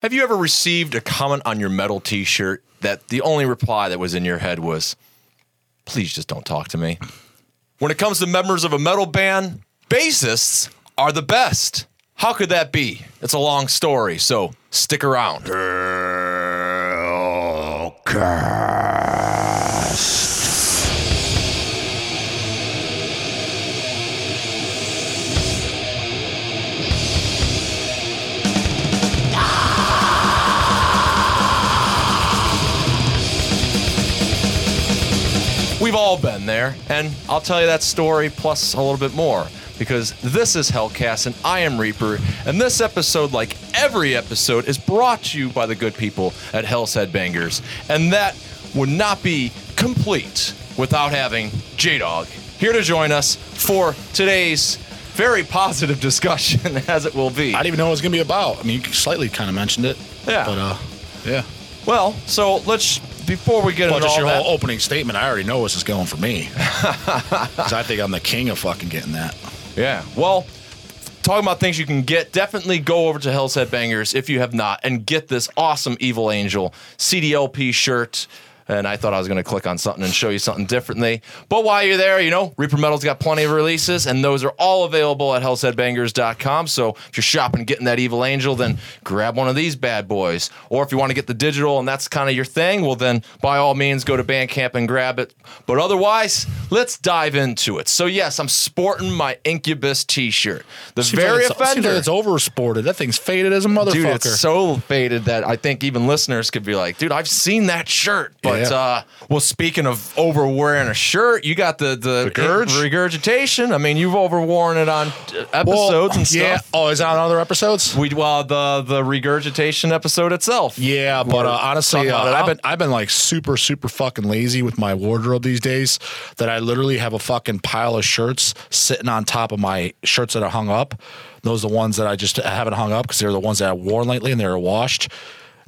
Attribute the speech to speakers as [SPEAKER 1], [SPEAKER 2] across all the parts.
[SPEAKER 1] Have you ever received a comment on your metal t shirt that the only reply that was in your head was, please just don't talk to me? When it comes to members of a metal band, bassists are the best. How could that be? It's a long story, so stick around. We've there, and I'll tell you that story plus a little bit more because this is Hellcast and I am Reaper, and this episode, like every episode, is brought to you by the good people at Hell's Headbangers, and that would not be complete without having J Dog here to join us for today's very positive discussion, as it will be.
[SPEAKER 2] I didn't even know what it was gonna be about. I mean, you slightly kind of mentioned it.
[SPEAKER 1] Yeah.
[SPEAKER 2] But uh, yeah.
[SPEAKER 1] Well, so let's before we get
[SPEAKER 2] Well,
[SPEAKER 1] into
[SPEAKER 2] just
[SPEAKER 1] all
[SPEAKER 2] your
[SPEAKER 1] that,
[SPEAKER 2] whole opening statement, I already know this is going for me. Because I think I'm the king of fucking getting that.
[SPEAKER 1] Yeah. Well, talking about things you can get, definitely go over to Hell's Headbangers if you have not and get this awesome Evil Angel CDLP shirt. And I thought I was going to click on something and show you something differently. But while you're there, you know, Reaper Metal's got plenty of releases, and those are all available at hellsheadbangers.com. So if you're shopping, getting that Evil Angel, then grab one of these bad boys. Or if you want to get the digital and that's kind of your thing, well, then by all means, go to Bandcamp and grab it. But otherwise, let's dive into it. So, yes, I'm sporting my Incubus t shirt. The
[SPEAKER 2] Seems
[SPEAKER 1] very
[SPEAKER 2] like seems
[SPEAKER 1] offender.
[SPEAKER 2] like it's over sported. That thing's faded as a motherfucker.
[SPEAKER 1] Dude, it's so faded that I think even listeners could be like, dude, I've seen that shirt. But
[SPEAKER 2] Yeah.
[SPEAKER 1] uh well, speaking of over wearing a shirt, you got the the,
[SPEAKER 2] The gurge?
[SPEAKER 1] regurgitation. I mean, you've overworn it on uh,
[SPEAKER 2] Well,
[SPEAKER 1] episodes and
[SPEAKER 2] yeah.
[SPEAKER 1] stuff.
[SPEAKER 2] Oh, is that on other episodes?
[SPEAKER 1] We well the the regurgitation episode itself.
[SPEAKER 2] Yeah, but uh, honestly, uh, I've been I've been like super super fucking lazy with my wardrobe these days. That I literally have a fucking pile of shirts sitting on top of my shirts that are hung up. Those are the ones that I just haven't hung up because they're the ones that I've worn lately and they're washed.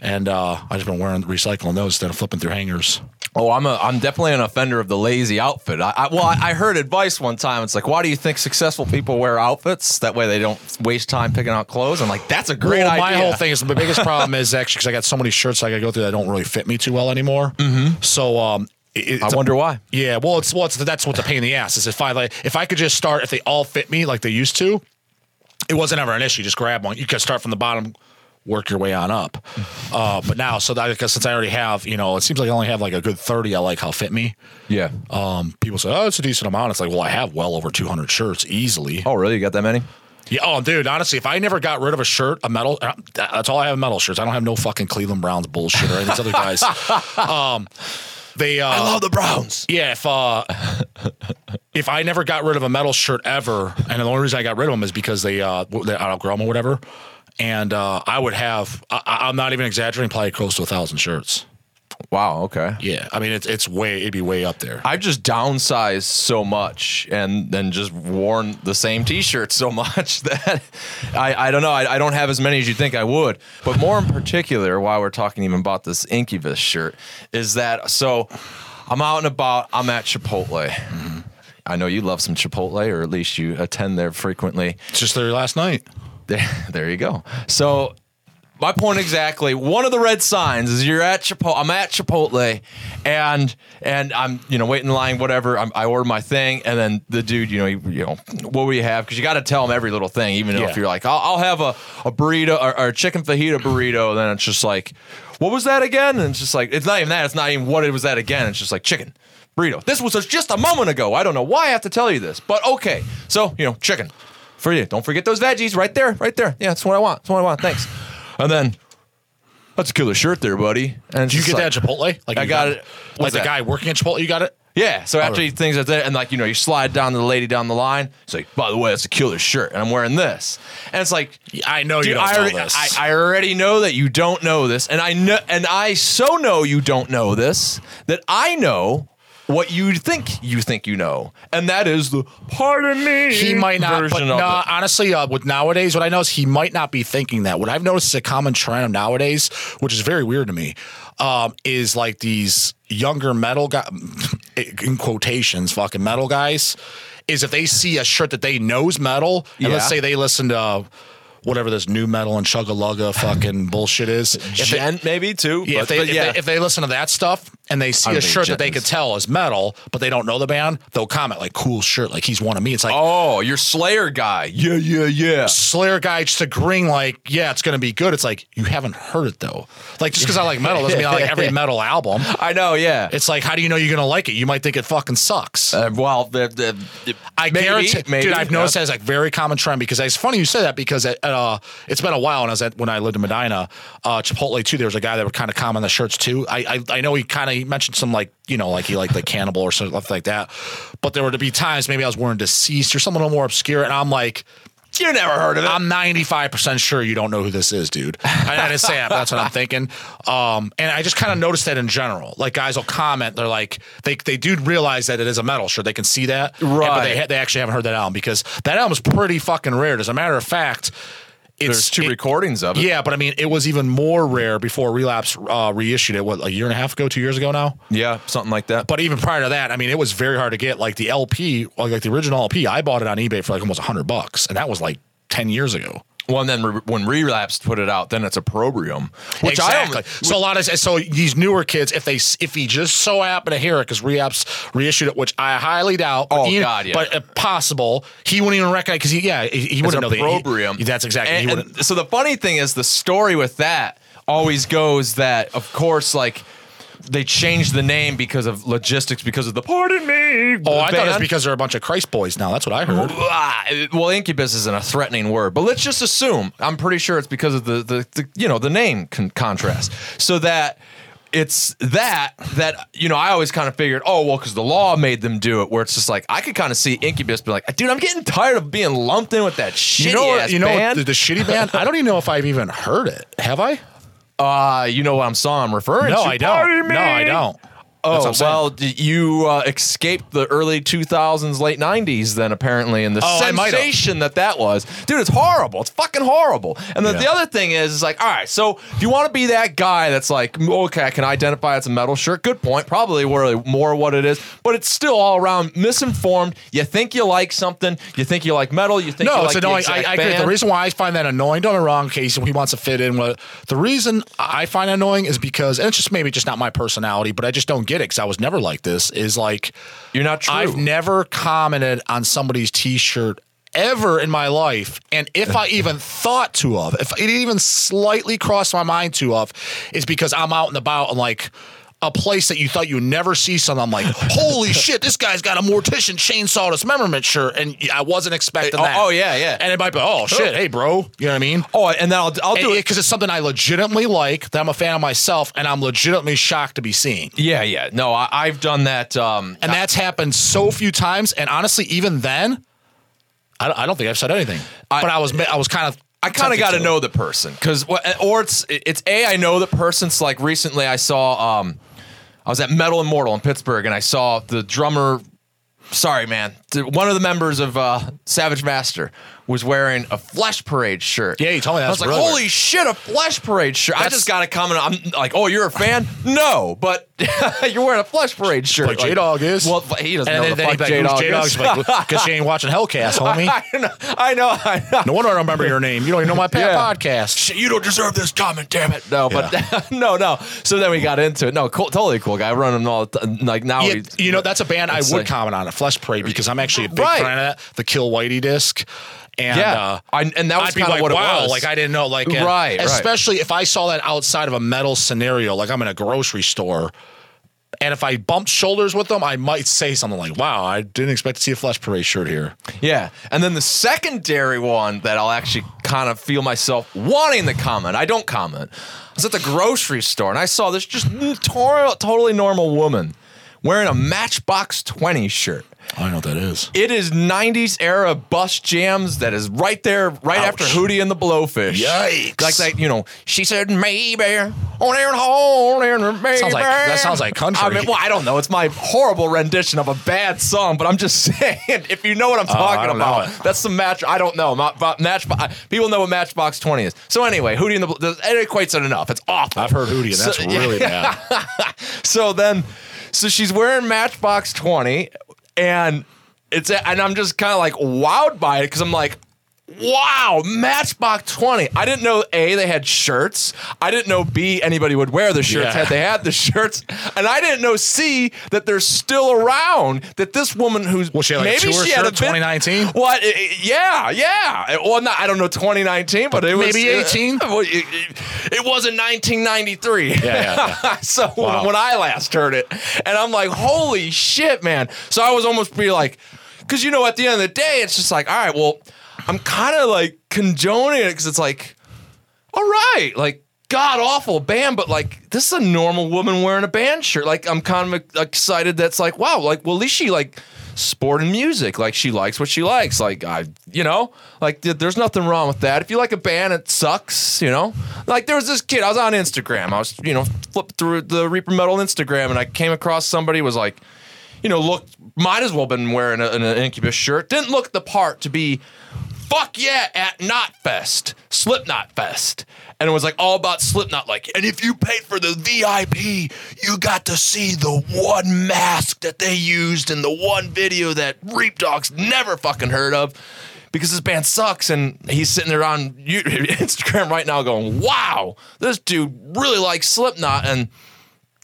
[SPEAKER 2] And uh, I just been wearing recycling those instead of flipping through hangers.
[SPEAKER 1] Oh, I'm a I'm definitely an offender of the lazy outfit. I, I well, I, I heard advice one time. It's like, why do you think successful people wear outfits? That way they don't waste time picking out clothes. I'm like, that's a great
[SPEAKER 2] well,
[SPEAKER 1] idea.
[SPEAKER 2] my whole thing is the biggest problem is actually because I got so many shirts I got to go through that don't really fit me too well anymore. Mm-hmm. So um, it,
[SPEAKER 1] I
[SPEAKER 2] it's a-
[SPEAKER 1] wonder why.
[SPEAKER 2] Yeah, well, it's well, it's, that's what's a pain in the ass. Is if I like if I could just start if they all fit me like they used to, it wasn't ever an issue. Just grab one. You could start from the bottom, work your way on up. Uh, but now, so that because since I already have, you know, it seems like I only have like a good thirty. I like how fit me.
[SPEAKER 1] Yeah.
[SPEAKER 2] Um, people say, oh, it's a decent amount. It's like, well, I have well over two hundred shirts easily.
[SPEAKER 1] Oh, really? You got that many?
[SPEAKER 2] Yeah. Oh, dude. Honestly, if I never got rid of a shirt, a metal, uh, that's all I have. Metal shirts. I don't have no fucking Cleveland Browns bullshit or any of these other guys. Um, they. Uh,
[SPEAKER 1] I love the Browns.
[SPEAKER 2] yeah, if uh, if I never got rid of a metal shirt ever, and the only reason I got rid of them is because they uh they outgrow them or whatever, and uh, I would have I, I'm not even exaggerating, probably close to a thousand shirts.
[SPEAKER 1] Wow. Okay.
[SPEAKER 2] Yeah, I mean it's it's way it'd be way up there.
[SPEAKER 1] I've just downsized so much and then just worn the same t-shirt so much that I, I don't know. I, I don't have as many as you think I would. But more in particular, while we're talking even about this Incubus shirt, is that so I'm out and about, I'm at Chipotle. I know you love some Chipotle, or at least you attend there frequently.
[SPEAKER 2] It's just there last night.
[SPEAKER 1] There, there you go. So my point exactly. One of the red signs is you're at Chipotle. I'm at Chipotle, and and I'm you know waiting in line, whatever. I'm, I order my thing, and then the dude, you know, you, you know, what will you have? Because you got to tell him every little thing, even
[SPEAKER 2] Yeah.
[SPEAKER 1] if you're like, I'll, I'll have a, a burrito or, or a chicken fajita burrito. Then it's just like, what was that again? And it's just like, it's not even that. It's not even what it was that again. It's just like chicken burrito. This was just a moment ago. I don't know why I have to tell you this, but okay. So you know, chicken for you. Don't forget those veggies right there, right there. Yeah, that's what I want. That's what I want. Thanks. And then that's a killer shirt there, buddy. And
[SPEAKER 2] Did you get
[SPEAKER 1] like-
[SPEAKER 2] that at Chipotle? Like
[SPEAKER 1] I got
[SPEAKER 2] got
[SPEAKER 1] it.
[SPEAKER 2] Like the
[SPEAKER 1] that?
[SPEAKER 2] guy working at Chipotle, you got it.
[SPEAKER 1] Yeah. So after he things like that, and like you know, you slide down to the lady down the line. It's like, by the way, that's a killer shirt, and I'm wearing this. And it's like,
[SPEAKER 2] I know you don't
[SPEAKER 1] I
[SPEAKER 2] know this.
[SPEAKER 1] I, I already know that you don't know this, and I know, and I so know you don't know this that I know what you think you think you know, and that is the pardon me.
[SPEAKER 2] he might not, but no, honestly, uh, with nowadays, what I know is he might not be thinking that. What I've noticed is a common trend nowadays, which is very weird to me, um, is like these younger metal guy, in quotations, fucking metal guys, is if they see a shirt that they know's metal, and let's say they listen to whatever this new metal and chugga fucking bullshit is. If they-
[SPEAKER 1] maybe too.
[SPEAKER 2] yeah,
[SPEAKER 1] but,
[SPEAKER 2] if, they, if,
[SPEAKER 1] yeah.
[SPEAKER 2] they, if they listen to that stuff and they see
[SPEAKER 1] I
[SPEAKER 2] a shirt that they could tell is metal, but they don't know the band, they'll comment like "cool shirt," like he's one of me. It's like
[SPEAKER 1] oh, you're Slayer guy. Yeah, yeah, yeah.
[SPEAKER 2] Slayer guy just agreeing like, yeah, it's gonna be good. It's like you haven't heard it though. Like just because I like metal doesn't mean I like every metal album.
[SPEAKER 1] I know. Yeah.
[SPEAKER 2] It's like, how do you know you're gonna like it? You might think it fucking sucks.
[SPEAKER 1] Uh, well, the, the, the-
[SPEAKER 2] I
[SPEAKER 1] maybe,
[SPEAKER 2] guarantee,
[SPEAKER 1] maybe,
[SPEAKER 2] dude. I've noticed
[SPEAKER 1] yeah.
[SPEAKER 2] that as like very common trend because it's funny you say that because at, uh, it's been a while. And I was at when I lived in Medina, uh, Chipotle too. There was a guy that would kind of comment on the shirts too. I I, I know he kind of mentioned some like you know like he liked the cannibal or something like that. But there were to be times maybe I was wearing deceased or something a little more obscure, and I'm like.
[SPEAKER 1] You never heard of it.
[SPEAKER 2] I'm 95% sure you don't know who this is, dude. I, I didn't say that, that's what I'm thinking. Um, and I just kind of noticed that in general. Like guys will comment, they're like, they, they do realize that it is a metal shirt. They can see that. And- But they, ha- they actually haven't heard that album because that album is pretty fucking rare. As a matter of fact, it's
[SPEAKER 1] There's two
[SPEAKER 2] it-
[SPEAKER 1] recordings of it.
[SPEAKER 2] Yeah, but I mean, it was even more rare before Relapse uh, reissued it. What a year and a half ago, two years ago now.
[SPEAKER 1] Yeah, something like that.
[SPEAKER 2] But even prior to that, I mean, it was very hard to get. Like the LP, like, the original LP, I bought it on eBay for like almost hundred bucks, and that was like ten years ago.
[SPEAKER 1] Well, and then re- when Relapse put it out, then it's Opprobrium, which
[SPEAKER 2] exactly.
[SPEAKER 1] I
[SPEAKER 2] so a lot of so these newer kids, if they if he just so happened to hear it because Relapse reissued it, which I highly doubt. but
[SPEAKER 1] Oh,
[SPEAKER 2] even-
[SPEAKER 1] God, yeah.
[SPEAKER 2] But uh, possible, he wouldn't even recognize because he yeah he, he wouldn't know the he- that's exactly.
[SPEAKER 1] And, and so the funny thing is, the story with that always goes that, of course, like they changed the name because of logistics, because of the pardon me.
[SPEAKER 2] Oh, I thought it was because they're a bunch of Christ boys now. That's what I heard.
[SPEAKER 1] Ah, well, incubus isn't a threatening word, but let's just assume. I'm pretty sure it's because of the the, the you know the name con- contrast, so that it's that that you know I always kind of figured, oh well, because the law made them do it. Where it's just like I could kind of see incubus be like, dude, I'm getting tired of being lumped in with that shitty
[SPEAKER 2] You know,
[SPEAKER 1] ass
[SPEAKER 2] you know
[SPEAKER 1] band.
[SPEAKER 2] the, the shitty band. I don't even know if I've even heard it. Have I?
[SPEAKER 1] Uh, you know what I'm song I'm referring to
[SPEAKER 2] No,
[SPEAKER 1] to?
[SPEAKER 2] I don't. No, I don't.
[SPEAKER 1] Oh
[SPEAKER 2] what I'm saying.
[SPEAKER 1] well, you uh, escaped the early 2000s, late 90s. Then apparently, and the
[SPEAKER 2] Oh, I might have.
[SPEAKER 1] sensation that that was, dude, it's horrible. It's fucking horrible. And then
[SPEAKER 2] Yeah.
[SPEAKER 1] the other thing is, is like, all right, so if you want to be that guy that's like, okay, I can identify it's a metal shirt. Good point. Probably really more what it is, but it's still all around misinformed. You think you like something, you think you like metal, you think
[SPEAKER 2] No,
[SPEAKER 1] you
[SPEAKER 2] it's
[SPEAKER 1] like
[SPEAKER 2] annoying. I, I agree. The reason why I find that annoying, don't get me wrong, Casey, he wants to fit in with the reason I find it annoying is because, and it's just maybe just not my personality, but I just don't get it because I was never like this. Is like,
[SPEAKER 1] You're not true.
[SPEAKER 2] I've never commented on somebody's t shirt ever in my life. And if I even thought to of, if it even slightly crossed my mind to of, is because I'm out and about and like, a place that you thought you would never see something. I'm like, holy shit, this guy's got a mortician chainsaw dismemberment shirt, and I wasn't expecting
[SPEAKER 1] Oh,
[SPEAKER 2] that.
[SPEAKER 1] oh, yeah, yeah.
[SPEAKER 2] And it might be, oh shit, hey bro, you know what I mean?
[SPEAKER 1] oh, and then I'll, I'll do it.
[SPEAKER 2] Because it's something I legitimately like, that I'm a fan of myself, and I'm legitimately shocked to be seeing.
[SPEAKER 1] Yeah, yeah. No, I, I've done that. Um,
[SPEAKER 2] And that's happened so few times. And honestly, even then, I don't, I don't think I've said anything.
[SPEAKER 1] I-
[SPEAKER 2] but I was I was kind of
[SPEAKER 1] I kind of got to know the person because, or it's it's a I know the person's like recently I saw um I was at Metal Immortal in Pittsburgh and I saw the drummer. Sorry, man. One of the members of uh, Savage Master was wearing a Flesh Parade shirt.
[SPEAKER 2] Yeah, you told me that.
[SPEAKER 1] I was
[SPEAKER 2] That's
[SPEAKER 1] like, "Holy shit, a Flesh Parade shirt!" I just got to comment. I'm like, "Oh, you're a fan?" no, but you're wearing a Flesh Parade shirt.
[SPEAKER 2] Like J Dog is.
[SPEAKER 1] Well, he doesn't
[SPEAKER 2] And
[SPEAKER 1] know
[SPEAKER 2] then,
[SPEAKER 1] the
[SPEAKER 2] then
[SPEAKER 1] fuck
[SPEAKER 2] he'd be like,
[SPEAKER 1] J
[SPEAKER 2] "Who's
[SPEAKER 1] Dog
[SPEAKER 2] J-Dog?"
[SPEAKER 1] is.
[SPEAKER 2] Because she ain't watching Hellcast, homie.
[SPEAKER 1] I know, I know, I know.
[SPEAKER 2] No wonder I don't remember your name. You don't even know my
[SPEAKER 1] Yeah.
[SPEAKER 2] podcast.
[SPEAKER 1] Shit, you don't deserve this comment, damn it. No, but no, no. So then we got into it. No, cool, totally cool guy. Running all the t- like now.
[SPEAKER 2] Yeah,
[SPEAKER 1] we,
[SPEAKER 2] you know, that's a band I would
[SPEAKER 1] like-
[SPEAKER 2] comment on, a Flesh Parade, because I'm actually a big
[SPEAKER 1] Right.
[SPEAKER 2] fan of that. The Kill Whitey disc. And
[SPEAKER 1] Yeah.
[SPEAKER 2] uh,
[SPEAKER 1] I- and that was
[SPEAKER 2] be
[SPEAKER 1] kinda
[SPEAKER 2] like,
[SPEAKER 1] what it
[SPEAKER 2] wow,
[SPEAKER 1] was.
[SPEAKER 2] like I didn't know, like, and
[SPEAKER 1] Right, right.
[SPEAKER 2] Especially if I saw that outside of a metal scenario, like I'm in a grocery store, and if I bumped shoulders with them, I might say something like, "Wow, I didn't expect to see a Flesh Parade shirt here."
[SPEAKER 1] yeah. And then the secondary one that I'll actually kind of feel myself wanting to comment. I don't comment. I was at the grocery store and I saw this just totally normal woman wearing a Matchbox 20 shirt.
[SPEAKER 2] I know what that is.
[SPEAKER 1] It is 90s era bus jams that is right there, right after Hootie and the Blowfish.
[SPEAKER 2] Yikes.
[SPEAKER 1] Like that, you know, she said maybe on there home maybe.
[SPEAKER 2] Sounds like- that sounds like country.
[SPEAKER 1] I mean, well, I don't know. It's my horrible rendition of a bad song, but I'm just saying, if you know what I'm
[SPEAKER 2] Oh,
[SPEAKER 1] talking
[SPEAKER 2] don't
[SPEAKER 1] about, that's some match. I don't know. Ma- ma- Matchbox. People know what Matchbox 20 is. So anyway, Hootie and the Bl- it equates it enough. It's awful.
[SPEAKER 2] I've heard Hootie, and that's
[SPEAKER 1] So-
[SPEAKER 2] really bad.
[SPEAKER 1] So then, so she's wearing Matchbox 20, and it's and I'm just kind of like wowed by it because I'm like, wow, Matchbox 20. I didn't know A, they had shirts. I didn't know B, anybody would wear the shirts
[SPEAKER 2] Yeah.
[SPEAKER 1] had they had the shirts. And I didn't know C, that they're still around. That this woman who's
[SPEAKER 2] Well, she had, like, a
[SPEAKER 1] maybe she had a
[SPEAKER 2] shirt,
[SPEAKER 1] bit-
[SPEAKER 2] 2019?
[SPEAKER 1] What? yeah, yeah. Well, not, I don't know 2019, but it was
[SPEAKER 2] Maybe
[SPEAKER 1] uh,
[SPEAKER 2] 18?
[SPEAKER 1] well, it, it, wasn't 1993.
[SPEAKER 2] Yeah, yeah,
[SPEAKER 1] so
[SPEAKER 2] Wow.
[SPEAKER 1] when I last heard it, and I'm like, holy shit, man. So I was almost be like, because you know, at the end of the day, it's just like, all right, well, I'm kind of like condoning it because it's like, all right, like god awful band, but like this is a normal woman wearing a band shirt. Like I'm kind of excited. That's like wow, like well at least she like sport and music. Like she likes what she likes. Like I, you know, like th- there's nothing wrong with that. If you like a band, it sucks. You know, like there was this kid. I was on Instagram. I was you know flipping through the Reaper Metal Instagram, and I came across somebody was like. You know, look, might as well been wearing a, an Incubus shirt. Didn't look the part to be fuck yeah at Knot Fest, Slipknot Fest. And it was like all about Slipknot. Like, and if you paid for the VIP, you got to see the one mask that they used in the one video that Reap Dogs never fucking heard of because this band sucks. And he's sitting there on Instagram right now going, wow, this dude really likes Slipknot. And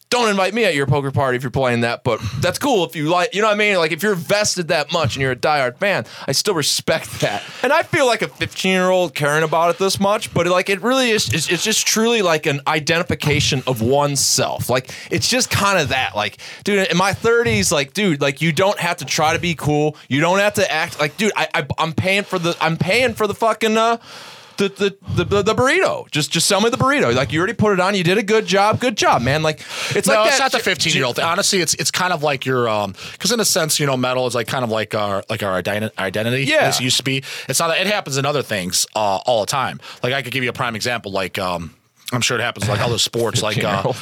[SPEAKER 1] don't invite me at your poker party if you're playing that, but that's cool if you like, you know what I mean? Like if you're vested that much and you're a diehard fan, I still respect that. And I feel like a 15 year old caring about it this much, but like it really is, it's, it's just truly like an identification of oneself. Like it's just kind of that. Like, dude, in my 30s, like, dude, like you don't have to try to be cool. You don't have to act like, dude, I, I I'm paying for the, I'm paying for the fucking, uh, the, the the the burrito. Just just sell me the burrito. Like you already put it on. You did a good job. Good job, man. Like it's
[SPEAKER 2] no,
[SPEAKER 1] like
[SPEAKER 2] it's
[SPEAKER 1] that-
[SPEAKER 2] not the 15 year old. Honestly, it's it's kind of like your um because in a sense, you know, metal is like kind of like our like our identity.
[SPEAKER 1] Yeah.
[SPEAKER 2] it used to be. It's not. That it happens in other things uh, all the time. Like I could give you a prime example. Like um, I'm sure it happens like other sports. like uh,
[SPEAKER 1] 15-year-old.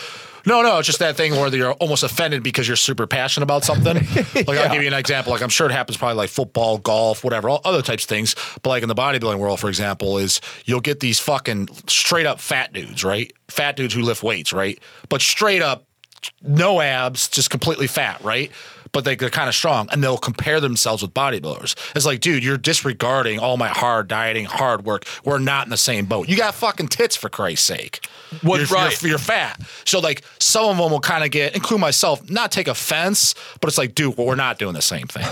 [SPEAKER 2] No, no, it's just that thing where you're almost offended because you're super passionate about something. Like I'll give you an example. Like I'm sure it happens probably like football, golf, whatever, all other types of things. But like in the bodybuilding world, for example, is you'll get these fucking straight up fat dudes, right? Fat dudes who lift weights, right? But straight up no abs, just completely fat, right? But they, they're kind of strong, and they'll compare themselves with bodybuilders. It's like, dude, you're disregarding all my hard dieting, hard work. We're not in the same boat. You got fucking tits for Christ's sake.
[SPEAKER 1] What-
[SPEAKER 2] you're,
[SPEAKER 1] right.
[SPEAKER 2] you're, you're fat. So like, some of them will kind of get, include myself, not take offense, but it's like, dude, well, we're not doing the same thing.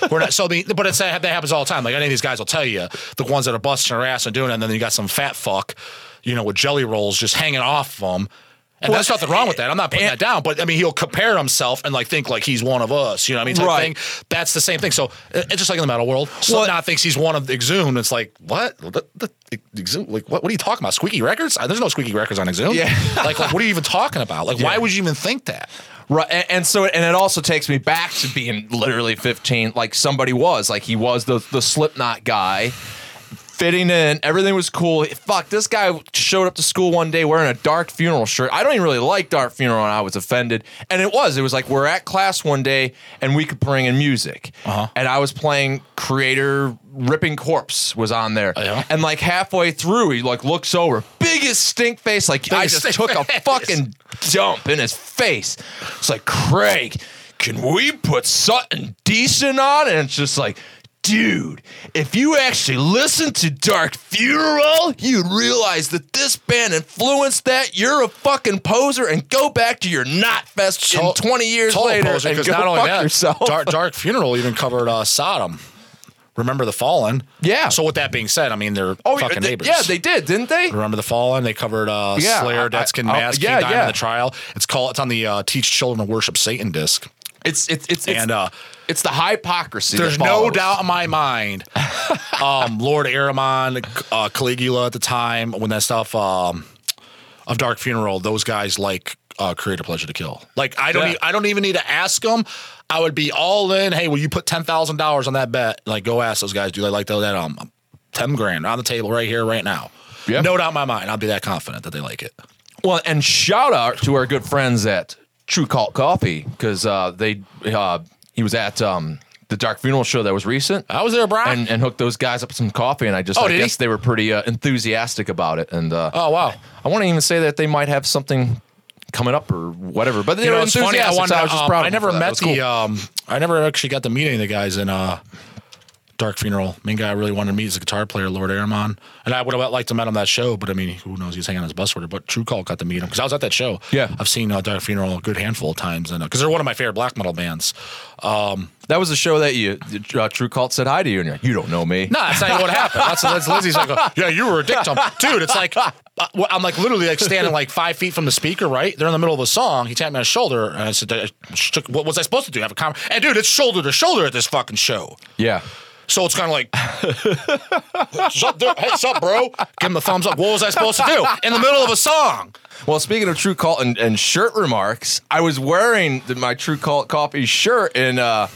[SPEAKER 2] we're not. So the, but it's that happens all the time. Like any of these guys will tell you, the ones that are busting their ass and doing it, and then you got some fat fuck, you know, with jelly rolls just hanging off of them. And
[SPEAKER 1] Well,
[SPEAKER 2] there's nothing wrong with that. I'm not putting
[SPEAKER 1] and-
[SPEAKER 2] that down, but I mean, he'll compare himself and like think like he's one of us. You know what I mean? Type
[SPEAKER 1] Right.
[SPEAKER 2] Thing. That's the same thing. So it's just like in the metal world. Slipknot thinks he's one of the Exhumed. It's like what? The, the, Exhumed? Like what? What are you talking about? Squeaky records? Uh, There's no squeaky records on Exhumed.
[SPEAKER 1] Yeah.
[SPEAKER 2] like, like what are you even talking about? Like why would you even think that?
[SPEAKER 1] Right, and, and so and it also takes me back to being literally 15, like somebody was, like he was the the Slipknot guy, fitting in. Everything was cool. Fuck, this guy showed up to school one day wearing a Dark Funeral shirt. I don't even really like Dark Funeral, and I was offended. And it was, it was like we're at class one day, and we could bring in music,
[SPEAKER 2] Uh-huh.
[SPEAKER 1] and I was playing Kreator. Ripping Corpse was on there,
[SPEAKER 2] yeah?
[SPEAKER 1] and like halfway through, he like looks over, biggest stink face, like I just took a fucking dump in his face. It's like, Craig, can we put something decent on? And it's just like, dude, if you actually listen to Dark Funeral, you'd realize that this band influenced that. You're a fucking poser and go back to your Knot Fest in 20 years later
[SPEAKER 2] poser,
[SPEAKER 1] and go
[SPEAKER 2] not only
[SPEAKER 1] fuck
[SPEAKER 2] that,
[SPEAKER 1] yourself.
[SPEAKER 2] Dark, Dark Funeral even covered uh, Sodom. Remember the Fallen?
[SPEAKER 1] Yeah.
[SPEAKER 2] So with that being said, I mean they're
[SPEAKER 1] oh,
[SPEAKER 2] fucking
[SPEAKER 1] they-
[SPEAKER 2] neighbors.
[SPEAKER 1] yeah, they did, didn't they?
[SPEAKER 2] Remember the Fallen? They covered uh,
[SPEAKER 1] Yeah,
[SPEAKER 2] Slayer,
[SPEAKER 1] I-
[SPEAKER 2] Dead Skin
[SPEAKER 1] I-
[SPEAKER 2] Mask,
[SPEAKER 1] yeah,
[SPEAKER 2] King Diamond,
[SPEAKER 1] yeah.
[SPEAKER 2] the Trial. It's called. It's on the uh, Teach Children to Worship Satan disc.
[SPEAKER 1] It's it's it's, it's
[SPEAKER 2] And uh,
[SPEAKER 1] it's the hypocrisy.
[SPEAKER 2] there's no doubt in my mind. um, Lord Ahriman, uh, Caligula at the time when that stuff um, of Dark Funeral, those guys like uh, a Pleasure to Kill. Like I don't,
[SPEAKER 1] Yeah.
[SPEAKER 2] e- I don't even need to ask them. I would be all in. Hey, will you put ten thousand dollars on that bet? Like, go ask those guys. Do they like that? that um, ten grand on the table right here, right now.
[SPEAKER 1] Yeah.
[SPEAKER 2] No doubt in my mind. I'll be that confident that they like it.
[SPEAKER 1] Well, and shout out to our good friends at True Cult Coffee because uh, they uh, he was at um, the Dark Funeral show that was recent.
[SPEAKER 2] I was there, Brian.
[SPEAKER 1] and, and hooked those guys up with some coffee, and I just
[SPEAKER 2] Oh,
[SPEAKER 1] I
[SPEAKER 2] did he?
[SPEAKER 1] guess they were pretty uh, enthusiastic about it. And uh,
[SPEAKER 2] oh wow.
[SPEAKER 1] I want to even say that they might have something coming up or whatever. But they
[SPEAKER 2] You
[SPEAKER 1] were
[SPEAKER 2] know, it's funny. I,
[SPEAKER 1] enthusiastic.
[SPEAKER 2] wanted,
[SPEAKER 1] so I was just
[SPEAKER 2] um,
[SPEAKER 1] proud.
[SPEAKER 2] I never
[SPEAKER 1] for that. It
[SPEAKER 2] met the.
[SPEAKER 1] cool.
[SPEAKER 2] Um, I never actually got to meet any of the guys in uh, Dark Funeral. Main guy I really wanted to meet is a guitar player, Lord Ahriman. And I would have liked to met him that show, but I mean, who knows? He's hanging on his bus order. But True Cult got to meet him because I was at that show.
[SPEAKER 1] Yeah.
[SPEAKER 2] I've seen uh, Dark Funeral a good handful of times, and because they're one of my favorite black metal bands. Um,
[SPEAKER 1] That was the show that you uh, True Cult said hi to you, and you're like, you don't know me.
[SPEAKER 2] no, that's not even what happened. That's, that's Lindsay's like, yeah, you were a dick to him. Dude, it's like, uh, I'm like literally like standing like five feet from the speaker, right? They're in the middle of a song. He tapped me on the shoulder, and I said, I shook- what was I supposed to do? Have a comment? And dude, it's shoulder to shoulder at this fucking show.
[SPEAKER 1] Yeah.
[SPEAKER 2] So it's kind of like, what's up, dude? Hey, what's up, bro? Give him a thumbs up. What was I supposed to do in the middle of a song?
[SPEAKER 1] Well, speaking of True Cult and, and shirt remarks, I was wearing my True Cult coffee shirt in uh,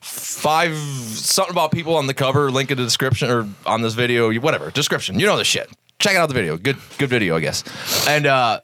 [SPEAKER 1] five something about people on the cover. Link in the description or on this video, whatever description. You know the shit. Check out the video. Good, good video, I guess. And uh,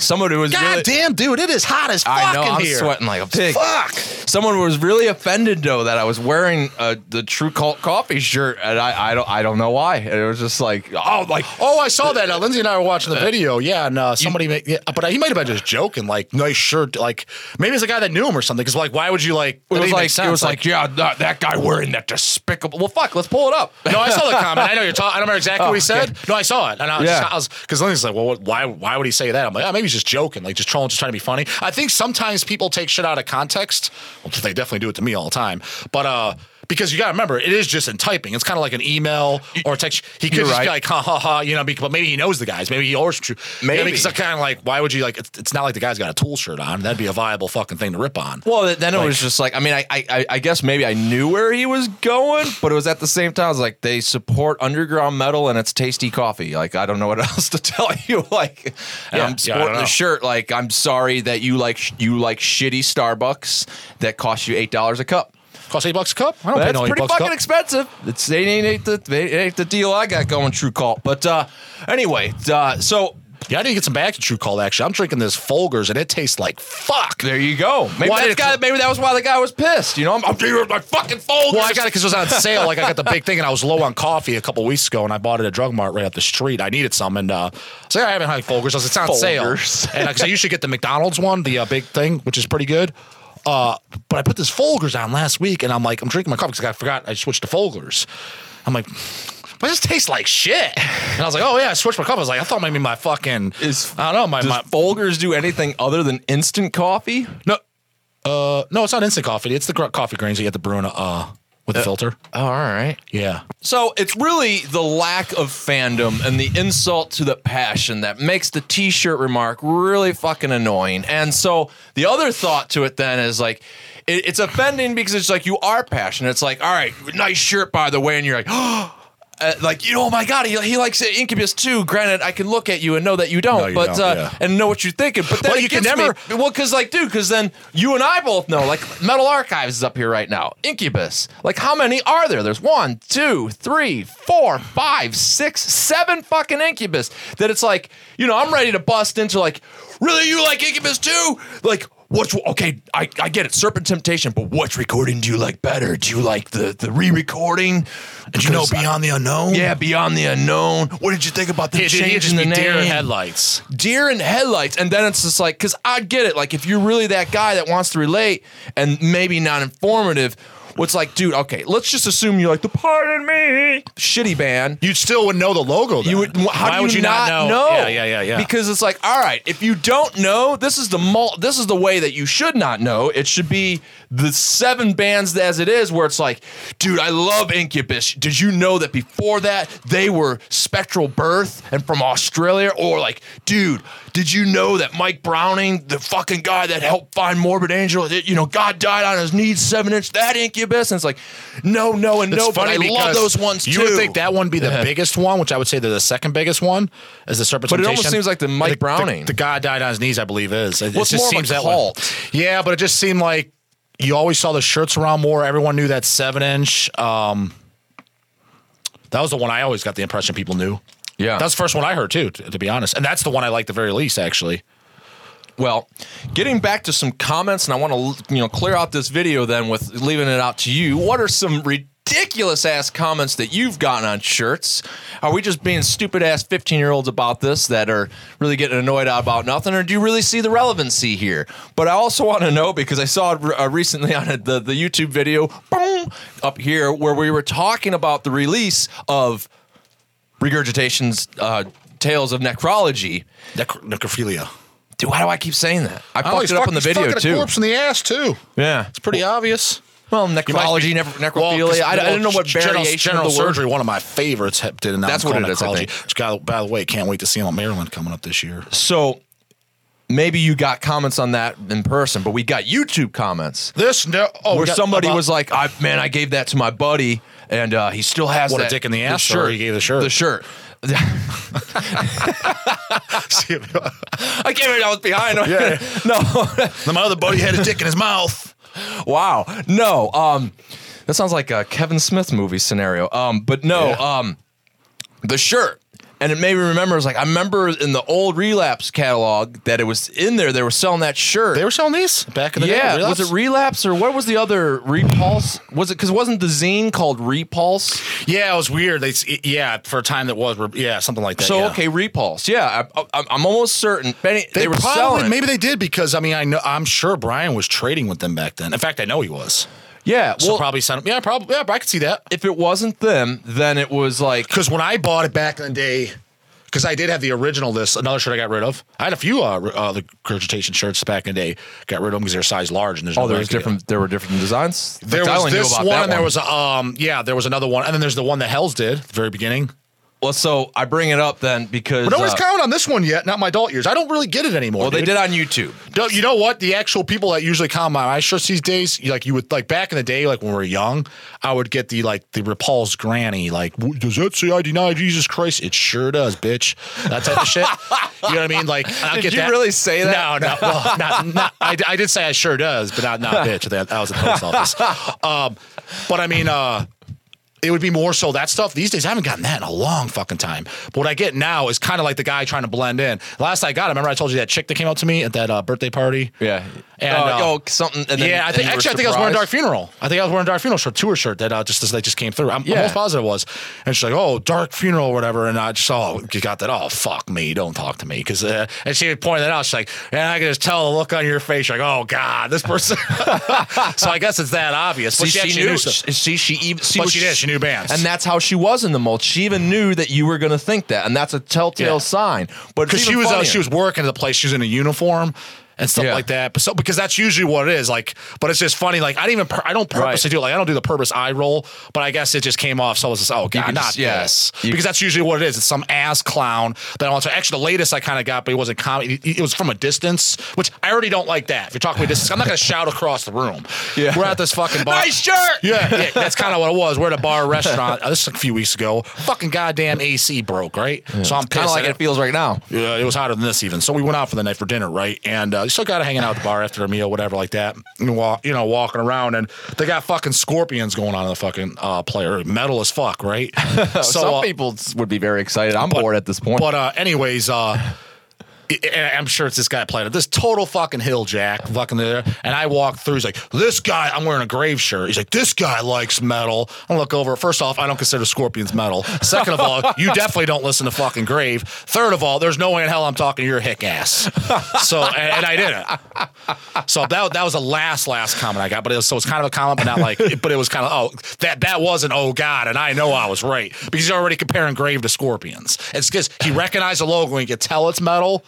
[SPEAKER 1] someone who was
[SPEAKER 2] God
[SPEAKER 1] really,
[SPEAKER 2] damn, dude, it is hot as fuck
[SPEAKER 1] I know
[SPEAKER 2] in
[SPEAKER 1] I'm
[SPEAKER 2] here.
[SPEAKER 1] sweating like a pig.
[SPEAKER 2] Fuck.
[SPEAKER 1] Someone was really offended though that I was wearing uh, the True Cult coffee shirt, and I, I don't I don't know why. And it was just like oh like
[SPEAKER 2] Oh, I saw that. Uh, Lindsay and I were watching the video. Yeah, and uh, somebody, made, yeah, but he might have been just joking. Like, nice shirt. Like, maybe it's a guy that knew him or something. Because, like, why would you like?
[SPEAKER 1] it was like it was like, yeah that, that guy wearing that despicable. Well, fuck, let's pull it up.
[SPEAKER 2] no, I saw the comment. I know you're talking. I don't remember exactly
[SPEAKER 1] Oh,
[SPEAKER 2] what he said.
[SPEAKER 1] okay.
[SPEAKER 2] No, I saw it, and I was,
[SPEAKER 1] Yeah.
[SPEAKER 2] because Lindsay's like, well, what, why, why would he say that? I'm like, oh, maybe he's just joking, like just trolling, just trying to be funny. I think sometimes people take shit out of context. Well, they definitely do it to me all the time. But uh, because you got to remember, it is just in typing. It's kind of like an email or a text. He could
[SPEAKER 1] You're
[SPEAKER 2] just
[SPEAKER 1] right.
[SPEAKER 2] be like, ha ha ha, you know, but maybe he knows the guys. Maybe he owes true.
[SPEAKER 1] Maybe.
[SPEAKER 2] Maybe. It's kind of like, why would you like? It's, it's not like the guy's got a tool shirt on. That'd be a viable fucking thing to rip on.
[SPEAKER 1] Well, then it was just like I mean I, I I guess maybe I knew where he was going, but it was at the same time I was like they support underground metal and it's tasty coffee. Like I don't know what else to tell you. Like,
[SPEAKER 2] Yeah, yeah,
[SPEAKER 1] I'm sporting
[SPEAKER 2] know.
[SPEAKER 1] the shirt. Like I'm sorry that you like you like shitty Starbucks that cost you eight dollars a cup.
[SPEAKER 2] Cost eight bucks a cup. I don't pay
[SPEAKER 1] That's
[SPEAKER 2] no eight
[SPEAKER 1] pretty
[SPEAKER 2] bucks a
[SPEAKER 1] fucking
[SPEAKER 2] cup.
[SPEAKER 1] expensive. It's it ain't, ain't the it ain't the deal I got going. True Cult, but uh, anyway, uh, so
[SPEAKER 2] Yeah, I need to get some back to True Cult. Actually, I'm drinking this Folgers, and it tastes like fuck.
[SPEAKER 1] there you go. Maybe
[SPEAKER 2] Why
[SPEAKER 1] that's
[SPEAKER 2] did-
[SPEAKER 1] guy, maybe that was why the guy was pissed. You know, I'm, I'm drinking my fucking Folgers.
[SPEAKER 2] Well, I got it because it was on sale. Like I got the big thing, and I was low on coffee a couple weeks ago, and I bought it at a Drug Mart right up the street. I needed some, and uh, so I haven't had Folgers. I was, it's on
[SPEAKER 1] Folgers.
[SPEAKER 2] sale, and because I usually get the McDonald's one, the uh, big thing, which is pretty good. Uh, but I put this Folgers on last week, and I'm like, I'm drinking my coffee because I forgot I switched to Folgers. I'm like. But this tastes like shit. And I was like, oh yeah, I switched my coffee. I was like, I thought maybe my fucking
[SPEAKER 1] Is-
[SPEAKER 2] I don't know, my,
[SPEAKER 1] Does
[SPEAKER 2] my
[SPEAKER 1] Folgers do anything other than instant coffee?
[SPEAKER 2] no uh no, it's not instant coffee. It's the gr- coffee grains that you have to brew in a, uh with a uh, filter.
[SPEAKER 1] Oh, all right.
[SPEAKER 2] Yeah.
[SPEAKER 1] So it's really the lack of fandom and the insult to the passion that makes the t-shirt remark really fucking annoying. And so the other thought to it then is like it, it's offending because it's like you are passionate. It's like, all right, nice shirt by the way, and you're like, oh. Uh, like you know, oh my god, he, he likes Incubus too. Granted, I can look at you and know that you don't,
[SPEAKER 2] No, you
[SPEAKER 1] but
[SPEAKER 2] don't,
[SPEAKER 1] uh,
[SPEAKER 2] yeah.
[SPEAKER 1] and know what you're thinking. But then
[SPEAKER 2] Well,
[SPEAKER 1] it
[SPEAKER 2] you can
[SPEAKER 1] gets
[SPEAKER 2] never-
[SPEAKER 1] me- well, because like, dude, because then you and I both know, like, Metal Archives is up here right now. Incubus. Like, how many are there? There's one, two, three, four, five, six, seven fucking Incubus. That it's like, you know, I'm ready to bust into like, really, you like Incubus too? Like. What's okay? I, I get it, Serpent Temptation, but which recording do you like better? Do you like the the re-recording?
[SPEAKER 2] Did you know
[SPEAKER 1] Because I-
[SPEAKER 2] Beyond the Unknown?
[SPEAKER 1] Yeah, Beyond the Unknown. What did you think about the
[SPEAKER 2] It,
[SPEAKER 1] change
[SPEAKER 2] it
[SPEAKER 1] in the name?
[SPEAKER 2] deer in headlights.
[SPEAKER 1] deer in headlights and then it's just like because i get it like if you're really that guy that wants to relate and maybe not informative what's like dude okay let's just assume you're like the pardon me shitty band
[SPEAKER 2] You still would know the logo. Then.
[SPEAKER 1] you would how
[SPEAKER 2] Why
[SPEAKER 1] do
[SPEAKER 2] would you not know? Yeah, yeah, yeah, yeah.
[SPEAKER 1] because it's like all right if you don't know this is the mul- this is the way that you should not know it should be the seven bands as it is where it's like dude i love incubus did you know that before that they were spectral birth and from australia or like dude did you know that mike browning the fucking guy that helped find morbid angel that, you know god died on his knees seven inch that incubus and it's like no no and
[SPEAKER 2] It's
[SPEAKER 1] no but i love
[SPEAKER 2] because
[SPEAKER 1] those ones
[SPEAKER 2] You
[SPEAKER 1] too
[SPEAKER 2] would think that one be the biggest one, which I would say they're the second biggest one, is the Serpent
[SPEAKER 1] But it
[SPEAKER 2] Temptation.
[SPEAKER 1] almost seems like the Mike Browning.
[SPEAKER 2] The, guy died on his knees, I believe, is. It,
[SPEAKER 1] it's
[SPEAKER 2] just
[SPEAKER 1] more of a
[SPEAKER 2] seems that
[SPEAKER 1] cult.
[SPEAKER 2] way. Yeah, but it just seemed like you always saw the shirts around more. Everyone knew that seven inch. Um, that was the one I always got the impression people knew.
[SPEAKER 1] Yeah
[SPEAKER 2] That's the first one I heard too, to, to be honest, and that's the one I like the very least, actually.
[SPEAKER 1] Well, getting back to some comments, and I want to you know clear out this video then with leaving it out to you. What are some ridiculous ass comments that you've gotten on shirts. Are we just being stupid ass 15 year olds about this that are really getting annoyed out about nothing, or do you really see the relevancy here? But I also want to know because I saw it uh, recently on the, the YouTube video boom, up here where we were talking about the release of regurgitation's uh, tales of necrology.
[SPEAKER 2] Necro- necrophilia.
[SPEAKER 1] Dude, why do I keep saying that? I
[SPEAKER 2] Oh,
[SPEAKER 1] fucked it up
[SPEAKER 2] fuck-
[SPEAKER 1] in the video
[SPEAKER 2] fucking a
[SPEAKER 1] too.
[SPEAKER 2] corpse in the ass too.
[SPEAKER 1] Yeah,
[SPEAKER 2] It's pretty obvious.
[SPEAKER 1] well, necrology,
[SPEAKER 2] be-
[SPEAKER 1] ne-
[SPEAKER 2] Well,
[SPEAKER 1] I, I didn't know what
[SPEAKER 2] general,
[SPEAKER 1] variation
[SPEAKER 2] general
[SPEAKER 1] of the word.
[SPEAKER 2] surgery. One of my favorites did
[SPEAKER 1] That's what it is, I
[SPEAKER 2] necrology.
[SPEAKER 1] think.
[SPEAKER 2] Which, by, by the way, can't wait to see him at Maryland coming up this year.
[SPEAKER 1] So maybe you got comments on that in person, but we got YouTube comments
[SPEAKER 2] This no, oh, we
[SPEAKER 1] where
[SPEAKER 2] got
[SPEAKER 1] somebody
[SPEAKER 2] about-
[SPEAKER 1] was like, I, "Man, I gave that to my buddy, and uh, he still has
[SPEAKER 2] What, a
[SPEAKER 1] that
[SPEAKER 2] dick in the ass, or
[SPEAKER 1] shirt.
[SPEAKER 2] he gave the shirt?
[SPEAKER 1] The shirt." I can't believe I was behind.
[SPEAKER 2] Yeah.
[SPEAKER 1] no,
[SPEAKER 2] my other buddy had a dick in his mouth.
[SPEAKER 1] wow, no. Um, that sounds like a Kevin Smith movie scenario. Um, but no. Um, the shirt. And it made me remember, it was like, I remember in the old Relapse catalog that it was in there, they were selling that shirt.
[SPEAKER 2] They were selling these back in the
[SPEAKER 1] yeah,
[SPEAKER 2] day.
[SPEAKER 1] was it Relapse or what was the other Repulse? Was it because wasn't the zine called Repulse?
[SPEAKER 2] yeah, it was weird. They, yeah, for a time that was, yeah, something like that.
[SPEAKER 1] So
[SPEAKER 2] yeah.
[SPEAKER 1] okay, Repulse. Yeah, I, I'm almost certain. Benny, they,
[SPEAKER 2] They,
[SPEAKER 1] were
[SPEAKER 2] probably
[SPEAKER 1] selling. it.
[SPEAKER 2] maybe they did because I mean I know I'm sure Brian was trading with them back then. In fact, I know he was.
[SPEAKER 1] Yeah,
[SPEAKER 2] So
[SPEAKER 1] well,
[SPEAKER 2] probably sent him. Yeah, probably. Yeah, I could see that.
[SPEAKER 1] if it wasn't them, then it was like
[SPEAKER 2] Because when I bought it back in the day, because I did have the original. This another shirt I got rid of. I had a few uh, uh the regurgitation shirts back in the day. Got rid of them because they're size large and there's
[SPEAKER 1] oh,
[SPEAKER 2] no
[SPEAKER 1] there was
[SPEAKER 2] could-
[SPEAKER 1] different. There were different designs.
[SPEAKER 2] There
[SPEAKER 1] I
[SPEAKER 2] was
[SPEAKER 1] only knew
[SPEAKER 2] this
[SPEAKER 1] about
[SPEAKER 2] one,
[SPEAKER 1] that
[SPEAKER 2] and there was a, um yeah there was another one, and then there's the one that Hell's did at the very beginning.
[SPEAKER 1] Well. So I bring it up then because
[SPEAKER 2] But nobody's
[SPEAKER 1] uh,
[SPEAKER 2] counting on this one yet. Not my adult years. I don't really get it anymore.
[SPEAKER 1] well, they
[SPEAKER 2] dude.
[SPEAKER 1] did on YouTube.
[SPEAKER 2] Don't- you know what? The actual people that usually on my shirts these days, you- like you would like back in the day, like when we were young, I would get the like the repulsed granny, like "W- does that say I deny Jesus Christ? It sure does, bitch. That type of shit. You know what I mean? Like I
[SPEAKER 1] Did
[SPEAKER 2] get that.
[SPEAKER 1] you
[SPEAKER 2] that.
[SPEAKER 1] really say that?
[SPEAKER 2] No, no. Well, not, not, I, I did say I sure does, but not not bitch. That, that was at the post office. Um, but I mean, uh, it would be more so that stuff these days. I haven't gotten that in a long fucking time. But what I get now is kind of like the guy trying to blend in. Last I got, it, remember I told you that chick that came up to me at that uh, birthday party.
[SPEAKER 1] Yeah.
[SPEAKER 2] And,
[SPEAKER 1] uh,
[SPEAKER 2] uh,
[SPEAKER 1] oh, something. And then,
[SPEAKER 2] yeah, I think actually I think I was wearing Dark? Funeral. I think I was wearing Dark Funeral shirt, tour shirt that uh, just that just came through. I'm,
[SPEAKER 1] Yeah.
[SPEAKER 2] almost positive it was. And she's like, "Oh, Dark Funeral or whatever," and I just oh, you got that? Oh, fuck me, don't talk to me because uh, and she pointed that out. She's like, and I can just tell the look on your face. You're like, oh god, this person. so I guess it's that obvious. But
[SPEAKER 1] See,
[SPEAKER 2] she,
[SPEAKER 1] she, knew.
[SPEAKER 2] stuff.
[SPEAKER 1] See, she even. See
[SPEAKER 2] But
[SPEAKER 1] what
[SPEAKER 2] she did. She knew bands.
[SPEAKER 1] and that's how she was in the mulch. She even knew that you were going to think that, and that's a telltale
[SPEAKER 2] Yeah.
[SPEAKER 1] sign. But
[SPEAKER 2] because she was uh, she was working at the place. She was in a uniform and stuff
[SPEAKER 1] Yeah.
[SPEAKER 2] like that. But so because that's usually what it is. Like, but it's just funny. Like I didn't even pur- I don't purposely
[SPEAKER 1] Right.
[SPEAKER 2] do it. Like I don't do the purpose eye roll. But I guess it just came off. So I was just oh god, not
[SPEAKER 1] just- yeah. You-
[SPEAKER 2] because that's usually what it is. It's some ass clown that I want to. Actually, the latest I kind of got, but it wasn't comedy. It, it was from a distance, which I already don't like that. If you're talking me distance, I'm not gonna shout across the room.
[SPEAKER 1] Yeah.
[SPEAKER 2] we're at this fucking bar.
[SPEAKER 1] nice shirt.
[SPEAKER 2] Yeah, yeah, that's kind of what it was. We're at a bar restaurant. Uh, this was a few weeks ago. Fucking goddamn AC broke, right? So I'm
[SPEAKER 1] Kind of like it feels right now.
[SPEAKER 2] yeah, it was hotter than this even. So we went out for the night for dinner, right? And uh, still got to hang out at the bar after a meal, whatever, like that. And walk, you know, walking around, and they got fucking scorpions going on in the fucking uh, player, metal as fuck, right? so,
[SPEAKER 1] Some
[SPEAKER 2] uh,
[SPEAKER 1] people would be very excited. I'm bored at this point.
[SPEAKER 2] but uh, anyways, uh, I'm sure it's this guy playing it. This total fucking hill jack, fucking there. And I walk through. He's like, "This guy." I'm wearing a grave shirt. He's like, "This guy likes metal." I look over. First off, I don't consider Scorpions metal. Second of all, you definitely don't listen to fucking Grave. Third of all, there's no way in hell I'm talking to your hick ass. So, and, and I didn't. So that that was the last last comment I got. But it was so it's kind of a comment, but not like. But it was kind of oh that that was an oh god, and I know I was right because he's already comparing Grave to Scorpions. It's because he recognized the logo and he could tell it's metal.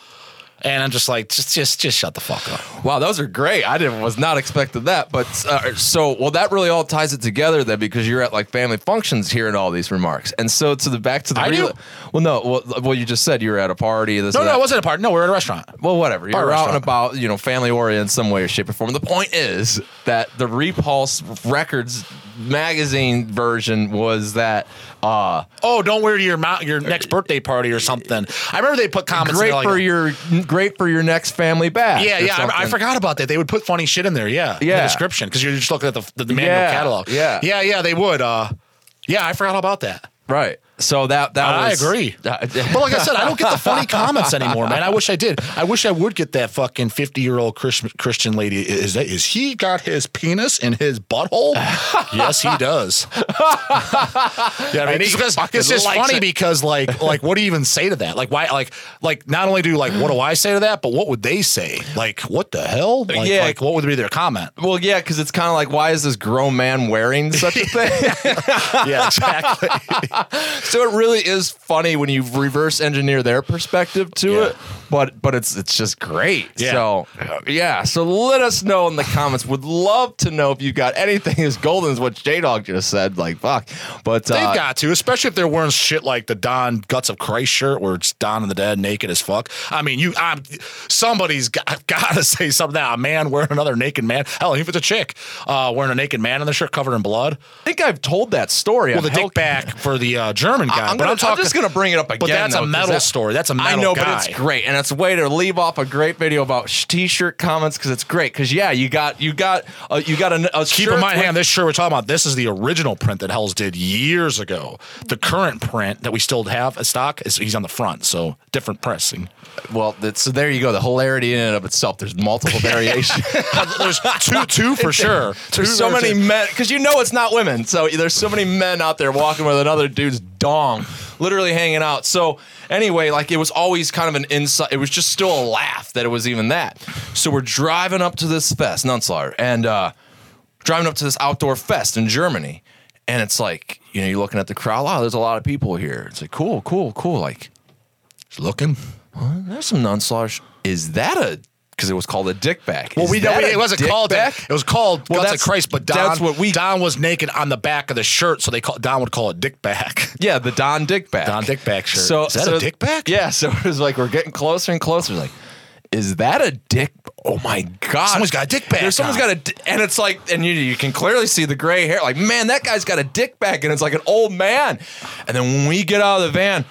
[SPEAKER 2] And I'm just like, just, just, just shut the fuck up.
[SPEAKER 1] Wow, those are great. I didn't was not expecting that. But uh, so well, that really all ties it together then because you're at like family functions hearing all these remarks, and so to the back to the
[SPEAKER 2] I
[SPEAKER 1] real.
[SPEAKER 2] do.
[SPEAKER 1] Well, no, well, well, you just said you were at a party. This,
[SPEAKER 2] No, no,
[SPEAKER 1] that.
[SPEAKER 2] it wasn't a party. No, we were at a restaurant.
[SPEAKER 1] Well, whatever. You're
[SPEAKER 2] Bar
[SPEAKER 1] out and about, you know, family oriented in some way or shape or form. The point is that the Repulse Records magazine version was that uh,
[SPEAKER 2] Oh, don't wear to your mount, your next birthday party or something. I remember they put comments.
[SPEAKER 1] great
[SPEAKER 2] like,
[SPEAKER 1] for your great for your next family bash.
[SPEAKER 2] Yeah, yeah. I, I forgot about that. They would put funny shit in there. Yeah, in the
[SPEAKER 1] Yeah.
[SPEAKER 2] description because you're just looking at the the, the manual
[SPEAKER 1] Yeah,
[SPEAKER 2] catalog.
[SPEAKER 1] yeah.
[SPEAKER 2] yeah, yeah. They would. Uh, yeah, I forgot about that.
[SPEAKER 1] Right. So that that
[SPEAKER 2] I
[SPEAKER 1] was,
[SPEAKER 2] agree. But like I said, I don't get the funny comments anymore, man. I wish I did. I wish I would get that fucking fifty-year-old Christian lady. Is that is he got his penis in his butthole? yes, he does. yeah, I mean, it's, just- it's just funny
[SPEAKER 1] it.
[SPEAKER 2] because like like what do you even say to that? Like why like like not only do like what do I say to that, but what would they say? Like what the hell? Like,
[SPEAKER 1] Yeah.
[SPEAKER 2] like what would be their comment?
[SPEAKER 1] well, yeah, because it's kind of like, why is this grown man wearing such a thing?
[SPEAKER 2] Yeah, exactly.
[SPEAKER 1] So it really is funny when you reverse engineer their perspective to
[SPEAKER 2] Yeah.
[SPEAKER 1] it. But but it's it's just great.
[SPEAKER 2] Yeah.
[SPEAKER 1] So yeah. So let us know in the comments. Would love to know if you got anything as golden as what J Dog just said. Like fuck. But
[SPEAKER 2] They've
[SPEAKER 1] uh,
[SPEAKER 2] got to, especially if they're wearing shit like the Don Guts of Christ shirt, where it's Don and the Dead naked as fuck. I mean, you, I'm, somebody's got, to say something. That a man wearing another naked man. Hell, even if it's a chick uh, wearing a naked man in the shirt covered in blood.
[SPEAKER 1] I think I've told that story.
[SPEAKER 2] Well, the dick back for the uh, German guy.
[SPEAKER 1] I'm,
[SPEAKER 2] but
[SPEAKER 1] gonna,
[SPEAKER 2] I'm talking.
[SPEAKER 1] I'm just gonna bring it up again.
[SPEAKER 2] but that's
[SPEAKER 1] though,
[SPEAKER 2] a metal
[SPEAKER 1] that-
[SPEAKER 2] story. That's a metal
[SPEAKER 1] I know,
[SPEAKER 2] guy.
[SPEAKER 1] but it's great, and it's a way to leave off a great video about sh- t-shirt comments because it's great. Because yeah, you got you got uh, you got a, a
[SPEAKER 2] Keep in mind,
[SPEAKER 1] with-
[SPEAKER 2] Ham, this shirt we're talking about, this is the original print that Hells did years ago. The current print that we still have a stock is he's on the front, so different pressing.
[SPEAKER 1] Well, so there you go. The hilarity in and of itself. There's multiple variations.
[SPEAKER 2] There's two, two for sure. Two
[SPEAKER 1] There's so
[SPEAKER 2] for
[SPEAKER 1] many men because you know it's not women. So there's so many men out there walking with another dude's dong, literally hanging out. So anyway, like it was always kind of an inside. It was just still a laugh that it was even that. So we're driving up to this fest, Nunslaughter, and uh, driving up to this outdoor fest in Germany, and it's like you know you're looking at the crowd. Wow, there's a lot of people here. It's like cool, cool, cool. Like just
[SPEAKER 2] looking.
[SPEAKER 1] there's some Nunslaughter. Is that a because it was called a dick back.
[SPEAKER 2] Well,
[SPEAKER 1] Is
[SPEAKER 2] we know
[SPEAKER 1] that a
[SPEAKER 2] it wasn't
[SPEAKER 1] dick
[SPEAKER 2] called
[SPEAKER 1] back?
[SPEAKER 2] that. It was called
[SPEAKER 1] Well,
[SPEAKER 2] Guts of
[SPEAKER 1] that's-
[SPEAKER 2] Christ, but Don,
[SPEAKER 1] that's what we-
[SPEAKER 2] Don was naked on the back of the shirt, so they call Don would call it dick back.
[SPEAKER 1] Yeah, the Don Dickback.
[SPEAKER 2] Don Dickback shirt.
[SPEAKER 1] So
[SPEAKER 2] Is that
[SPEAKER 1] so-
[SPEAKER 2] a Dickback?
[SPEAKER 1] Yeah. So it was like we're getting closer and closer. Like, is that a dick? Oh my god!
[SPEAKER 2] Someone's got a dick back
[SPEAKER 1] There's someone's
[SPEAKER 2] on.
[SPEAKER 1] got a, di- and it's like, and you, you can clearly see the gray hair. Like, man, that guy's got a dick back, and it's like an old man. And then when we get out of the van,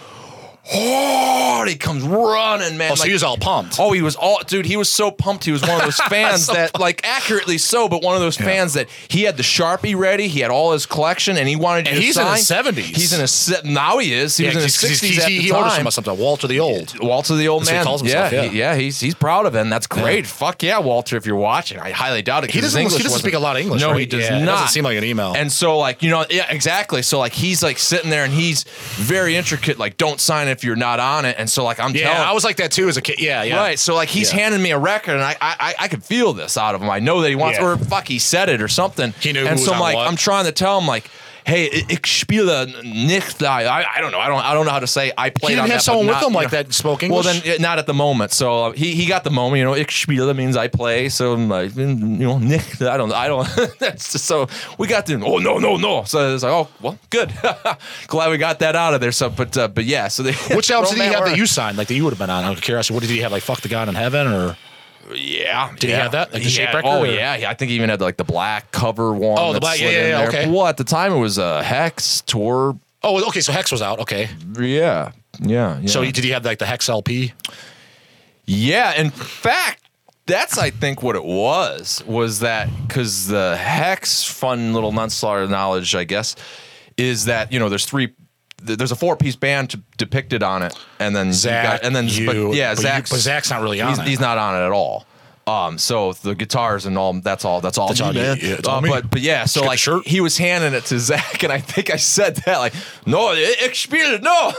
[SPEAKER 1] oh, he comes running, man.
[SPEAKER 2] Oh, so
[SPEAKER 1] like-
[SPEAKER 2] he was all pumped.
[SPEAKER 1] Oh, he was all dude. He was so pumped. He was one of those fans that, like, accurately so, but one of those fans that he had the sharpie ready. He had all his collection, and he wanted.
[SPEAKER 2] And he's in his 70s.
[SPEAKER 1] He's in his se- now. He is. He
[SPEAKER 2] Yeah,
[SPEAKER 1] was in his sixties
[SPEAKER 2] he's-
[SPEAKER 1] at
[SPEAKER 2] he,
[SPEAKER 1] the
[SPEAKER 2] he orders
[SPEAKER 1] time.
[SPEAKER 2] something. Walter the Old.
[SPEAKER 1] Walter the old
[SPEAKER 2] That's
[SPEAKER 1] man.
[SPEAKER 2] calls himself,
[SPEAKER 1] yeah,
[SPEAKER 2] yeah.
[SPEAKER 1] he- yeah, he's he's proud of it. and That's great. Fuck yeah, Walter. If you're watching, I highly doubt it.
[SPEAKER 2] He doesn't. He doesn't speak a lot of English.
[SPEAKER 1] No,
[SPEAKER 2] right?
[SPEAKER 1] he does
[SPEAKER 2] Yeah, It
[SPEAKER 1] not.
[SPEAKER 2] doesn't seem like an email.
[SPEAKER 1] And so, like, you know, yeah, exactly. So, like, he's like sitting there and he's very intricate. Like, don't sign if you're not on it. And so, like, I'm
[SPEAKER 2] yeah,
[SPEAKER 1] telling.
[SPEAKER 2] I was like that too as a kid. Yeah, yeah.
[SPEAKER 1] Right. So like he's
[SPEAKER 2] Yeah.
[SPEAKER 1] handing me a record and I, I I could feel this out of him. I know that he wants
[SPEAKER 2] Yeah.
[SPEAKER 1] or fuck he said it or something.
[SPEAKER 2] He knew
[SPEAKER 1] And
[SPEAKER 2] who was
[SPEAKER 1] so I'm like
[SPEAKER 2] what.
[SPEAKER 1] I'm trying to tell him like hey, ich spiele nicht. I, I don't know. I don't. I don't know how to say. I played.
[SPEAKER 2] He didn't
[SPEAKER 1] on
[SPEAKER 2] have someone with
[SPEAKER 1] not,
[SPEAKER 2] him
[SPEAKER 1] you
[SPEAKER 2] like
[SPEAKER 1] know.
[SPEAKER 2] that spoke
[SPEAKER 1] Well, then not at the moment. So uh, he he got the moment. You know, ich spiele means I play. So I'm like, you know, nicht. I don't. Know I don't. That's just, so we got the. Oh no no no. So it's like, oh well, good. Glad we got that out of there. So, but uh, but yeah. So they,
[SPEAKER 2] Which albums did he have that you signed? Like that you would have been on? Of curiosity, what did he have? Like "Fuck the God in Heaven" or?
[SPEAKER 1] Yeah.
[SPEAKER 2] Did he have that? Like the
[SPEAKER 1] He
[SPEAKER 2] shape
[SPEAKER 1] had-
[SPEAKER 2] record,
[SPEAKER 1] Oh
[SPEAKER 2] or-
[SPEAKER 1] yeah, yeah. I think he even had like the black cover one.
[SPEAKER 2] Oh, the black- yeah, yeah, yeah, okay.
[SPEAKER 1] Well, at the time it was a Hex tour.
[SPEAKER 2] Oh, okay. So Hex was out. Okay.
[SPEAKER 1] Yeah, yeah. yeah.
[SPEAKER 2] So he, did he have like the Hex LP?
[SPEAKER 1] yeah. In fact, that's I think what it was was that because the Hex fun little nunslaughter knowledge, I guess, is that you know there's three. Th- There's a four-piece band to, depicted on it, and then
[SPEAKER 2] Zach,
[SPEAKER 1] got- and then
[SPEAKER 2] you,
[SPEAKER 1] but, yeah,
[SPEAKER 2] but you-
[SPEAKER 1] Zach's
[SPEAKER 2] but Zach's not really on
[SPEAKER 1] he's,
[SPEAKER 2] it.
[SPEAKER 1] he's not on it at all. Um, so the guitars and all that's all that's all
[SPEAKER 2] That's
[SPEAKER 1] me, man.
[SPEAKER 2] yeah, it's
[SPEAKER 1] Uh,
[SPEAKER 2] me.
[SPEAKER 1] but but yeah, so like
[SPEAKER 2] shirt.
[SPEAKER 1] he was handing it to Zach, and I think I said that like, no, ich spiele no,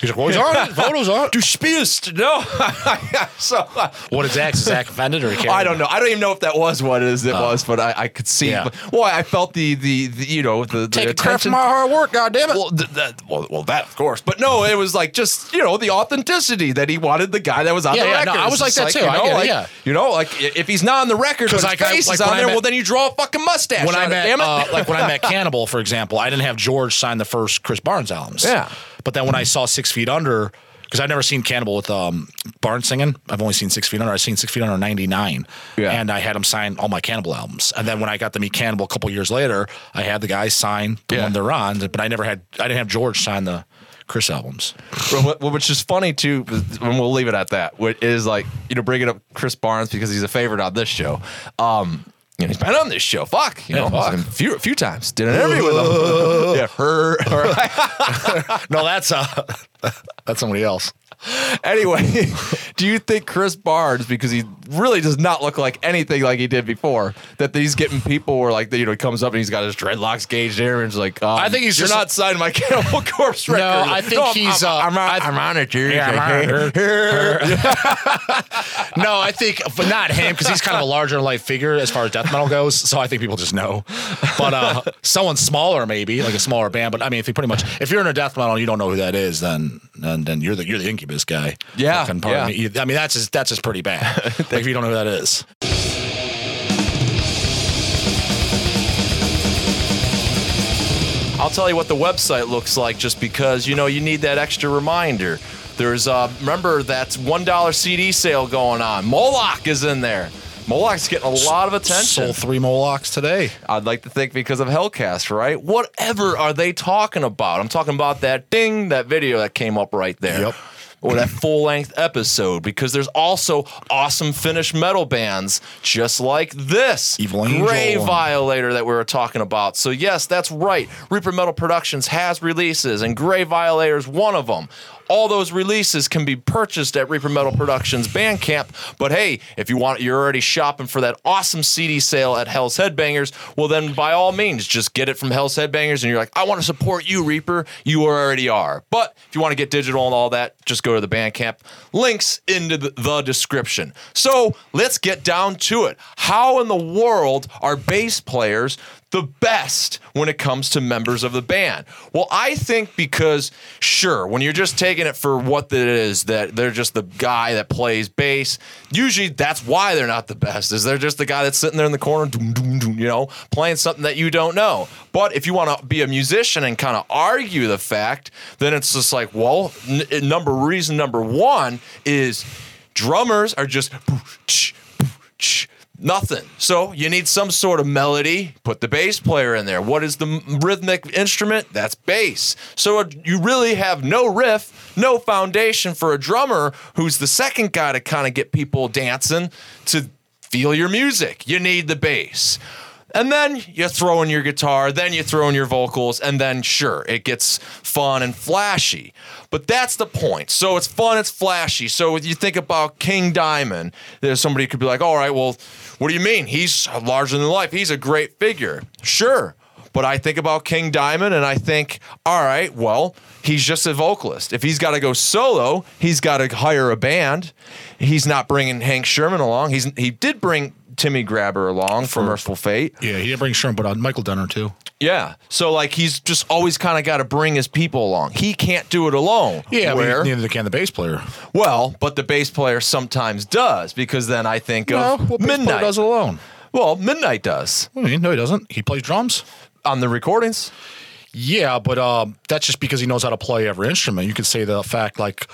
[SPEAKER 2] He's like, "Well, on it. Photos on it."
[SPEAKER 1] du spielst no. so uh,
[SPEAKER 2] What did Zach? Is Zach offended or he
[SPEAKER 1] I don't know. I don't even know if that was what it is. It was, but I, I could see.
[SPEAKER 2] Yeah.
[SPEAKER 1] But, well, I felt the, the the you know the, the
[SPEAKER 2] Take a
[SPEAKER 1] attention.
[SPEAKER 2] from my hard work. God damn it.
[SPEAKER 1] well, th- that, well, well, that of course, but no, it was like just you know the authenticity that he wanted the guy that was on
[SPEAKER 2] Yeah,
[SPEAKER 1] the
[SPEAKER 2] yeah,
[SPEAKER 1] record.
[SPEAKER 2] no, I was like
[SPEAKER 1] just
[SPEAKER 2] that too.
[SPEAKER 1] You
[SPEAKER 2] I
[SPEAKER 1] know,
[SPEAKER 2] get it,
[SPEAKER 1] like,
[SPEAKER 2] yeah.
[SPEAKER 1] You know, like if he's not on the record, because
[SPEAKER 2] like, I-
[SPEAKER 1] face
[SPEAKER 2] like
[SPEAKER 1] is on there, well then you draw a fucking mustache.
[SPEAKER 2] when I met,
[SPEAKER 1] damn it.
[SPEAKER 2] uh, like when I met Cannibal, for example, I didn't have George sign the first Chris Barnes albums.
[SPEAKER 1] Yeah.
[SPEAKER 2] But then when I saw Six Feet Under, because I've never seen Cannibal with um, Barnes singing, I've only seen Six Feet Under. I've seen Six Feet Under '99,
[SPEAKER 1] Yeah.
[SPEAKER 2] and I had him sign all my Cannibal albums. And then when I got to meet Cannibal a couple years later, I had the guys sign the
[SPEAKER 1] Yeah.
[SPEAKER 2] one they're on, but I never had, I didn't have George sign the Chris albums.
[SPEAKER 1] Which is funny too, and we'll leave it at that. Which is like you know bringing up Chris Barnes because he's a favorite on this show. Um, You know, he's been on this show. Fuck, you
[SPEAKER 2] Yeah,
[SPEAKER 1] know,
[SPEAKER 2] fuck.
[SPEAKER 1] a few a few times. Did an interview with him. yeah, her.
[SPEAKER 2] No, that's uh, that's somebody else.
[SPEAKER 1] Anyway, do you think Chris Barnes, because he really does not look like anything like he did before, that he's getting people where like you know he comes up and he's got his dreadlocks gauged there and he's like, um,
[SPEAKER 2] I think he's
[SPEAKER 1] you're
[SPEAKER 2] just-
[SPEAKER 1] not signing my Cannibal Corpse record.
[SPEAKER 2] No, I think
[SPEAKER 1] I'm-
[SPEAKER 2] he's,
[SPEAKER 1] I'm,
[SPEAKER 2] uh,
[SPEAKER 1] I'm, on,
[SPEAKER 2] I-
[SPEAKER 1] I'm on it, dude.
[SPEAKER 2] Yeah,
[SPEAKER 1] It's
[SPEAKER 2] I'm on
[SPEAKER 1] hey,
[SPEAKER 2] No, I think, but not him because he's kind of a larger life figure as far as death metal goes. So I think people just know. But uh, someone smaller, maybe like a smaller band. But I mean, if you pretty much, if you're in a death metal and you don't know who that is, then then, then you're the you're the Incubus guy.
[SPEAKER 1] Yeah,
[SPEAKER 2] Fucking pardon
[SPEAKER 1] yeah.
[SPEAKER 2] me. I mean, that's just that's just pretty bad. like if you don't know who that is.
[SPEAKER 1] I'll tell you what the website looks like just because you know you need that extra reminder. There's uh remember that one dollar CD sale going on. Moloch is in there. Moloch's getting a lot of attention.
[SPEAKER 2] Sold three Molochs today.
[SPEAKER 1] I'd like to think because of Hellcast, right? Whatever are they talking about? I'm talking about that ding, that video that came up right there.
[SPEAKER 2] Yep.
[SPEAKER 1] Or that full length episode, because there's also awesome Finnish metal bands just like this.
[SPEAKER 2] Evil Angel
[SPEAKER 1] Grey Violator that we were talking about. So, yes, that's right. Reaper Metal Productions has releases, and Grey Violator is one of them. All those releases can be purchased at Reaper Metal Productions Bandcamp. But hey, if you want, you're already shopping for that awesome CD sale at Hell's Headbangers. Well, then by all means, just get it from Hell's Headbangers. And you're like, I want to support you, Reaper. You already are. But if you want to get digital and all that, just go to the Bandcamp. Links into the, the description. So let's get down to it. How in the world are bass players the best when it comes to members of the band? Well, I think because sure, when you're just taking it for what it is, that they're just the guy that plays bass. Usually, that's why they're not the best. Is they're just the guy that's sitting there in the corner, doom, doom, doom, you know, playing something that you don't know. But if you want to be a musician and kind of argue the fact, then it's just like, well, n- number reason number one is drummers are just nothing. So you need some sort of melody. Put the bass player in there. What is the rhythmic instrument? That's bass. So you really have no riff, no foundation for a drummer who's the second guy to kind of get people dancing to feel your music. You need the bass. And then you throw in your guitar, then you throw in your vocals, and then sure, it gets fun and flashy. But that's the point. So it's fun, it's flashy. So if you think about King Diamond, there's somebody could be like, all right, well, what do you mean? He's larger than life. He's a great figure. Sure. But I think about King Diamond and I think, all right, well, he's just a vocalist. If he's got to go solo, he's got to hire a band. He's not bringing Hank Shermann along. He's he did bring Timi Grabber along for Mercyful Fate.
[SPEAKER 2] Yeah, he didn't bring Sherm, but uh, Michael Denner too.
[SPEAKER 1] Yeah. So like he's just always kind of got to bring his people along. He can't do it alone.
[SPEAKER 2] Yeah,
[SPEAKER 1] Where?
[SPEAKER 2] neither can the bass player.
[SPEAKER 1] well, but the bass player sometimes does because then I think
[SPEAKER 2] No,
[SPEAKER 1] of
[SPEAKER 2] well,
[SPEAKER 1] Midnight.
[SPEAKER 2] does it alone.
[SPEAKER 1] Well, Midnight does
[SPEAKER 2] do you mean? No, he doesn't. He plays drums.
[SPEAKER 1] on the recordings.
[SPEAKER 2] Yeah, but um, that's just because he knows how to play every instrument. You could say the fact like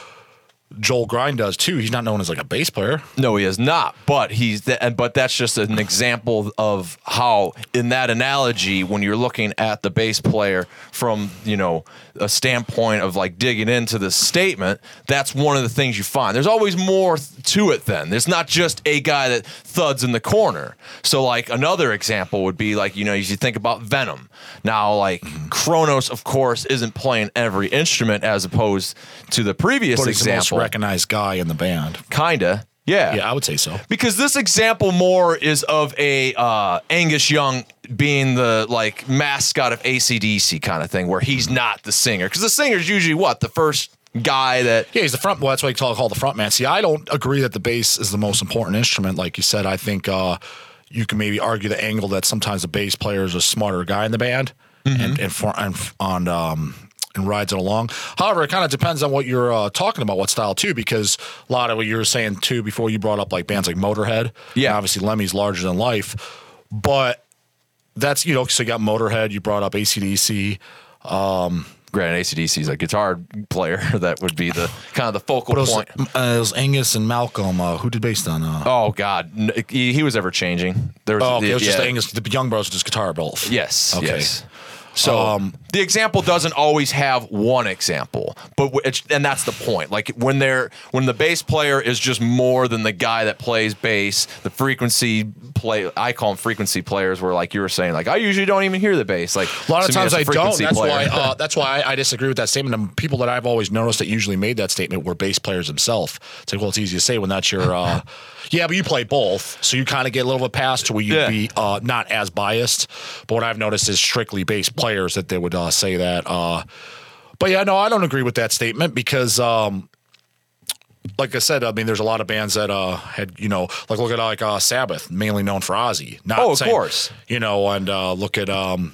[SPEAKER 2] Joel Grind does too. He's not known as like a bass player.
[SPEAKER 1] No, he is not. But he's th- and but that's just an example of how, in that analogy, when you're looking at the bass player from you know a standpoint of like digging into the statement, that's one of the things you find. There's always more th- to it. Then there's not just a guy that thuds in the corner. So like another example would be like you know as you think about Venom. Now like Cronos, of course, isn't playing every instrument as opposed to the previous
[SPEAKER 2] But he's the most recognized guy in the band.
[SPEAKER 1] Kinda. Yeah.
[SPEAKER 2] Yeah, I would say so.
[SPEAKER 1] Because this example more is of a uh, Angus Young being the like mascot of ACDC kind of thing, where he's not the singer. Because the singer's usually what the first guy that
[SPEAKER 2] Yeah, he's the front. Well, that's why you call call the front man. See, I don't agree that the bass is the most important instrument. Like you said, I think uh, you can maybe argue the angle that sometimes the bass player is a smarter guy in the band and and, for, and on um, and rides it along. However, it kind of depends on what you're uh, talking about, what style too, because a lot of what you were saying too before you brought up like bands like Motorhead.
[SPEAKER 1] Yeah.
[SPEAKER 2] and obviously Lemmy's larger than life, but that's you know so you got Motorhead. You brought up ACDC.
[SPEAKER 1] granted ACDC is a guitar player that would be the kind of the focal
[SPEAKER 2] But it was,
[SPEAKER 1] point.
[SPEAKER 2] uh, it was Angus and Malcolm. Uh, who did based on? Uh,
[SPEAKER 1] Oh God, N- he, he was ever changing. There was,
[SPEAKER 2] Oh, okay. It was just. Angus. The young bros just guitar both.
[SPEAKER 1] Yes,
[SPEAKER 2] Okay.
[SPEAKER 1] yes. So
[SPEAKER 2] Um,
[SPEAKER 1] the example doesn't always have one example, but it's, and that's the point. Like when they're when the bass player is just more than the guy that plays bass, the frequency play. I call them frequency players. Where like you were saying, like I usually don't even hear the bass. Like
[SPEAKER 2] A lot of times I don't. That's
[SPEAKER 1] player.
[SPEAKER 2] why. Uh, that's why I, I disagree with that statement. And people that I've always noticed that usually made that statement were bass players themselves. It's like, well, it's easy to say when that's your. Uh, yeah, but you play both, so you kind of get a little of a pass to where you'd
[SPEAKER 1] Yeah.
[SPEAKER 2] be uh, not as biased. But what I've noticed is strictly bass players that they would uh, say that. Uh, but yeah, no, I don't agree with that statement because. Um, like I said, I mean, there's a lot of bands that uh, had, you know, like look at like uh, Sabbath, mainly known for Ozzy. Not
[SPEAKER 1] Oh, of
[SPEAKER 2] saying-
[SPEAKER 1] course.
[SPEAKER 2] You know, and uh, look at um,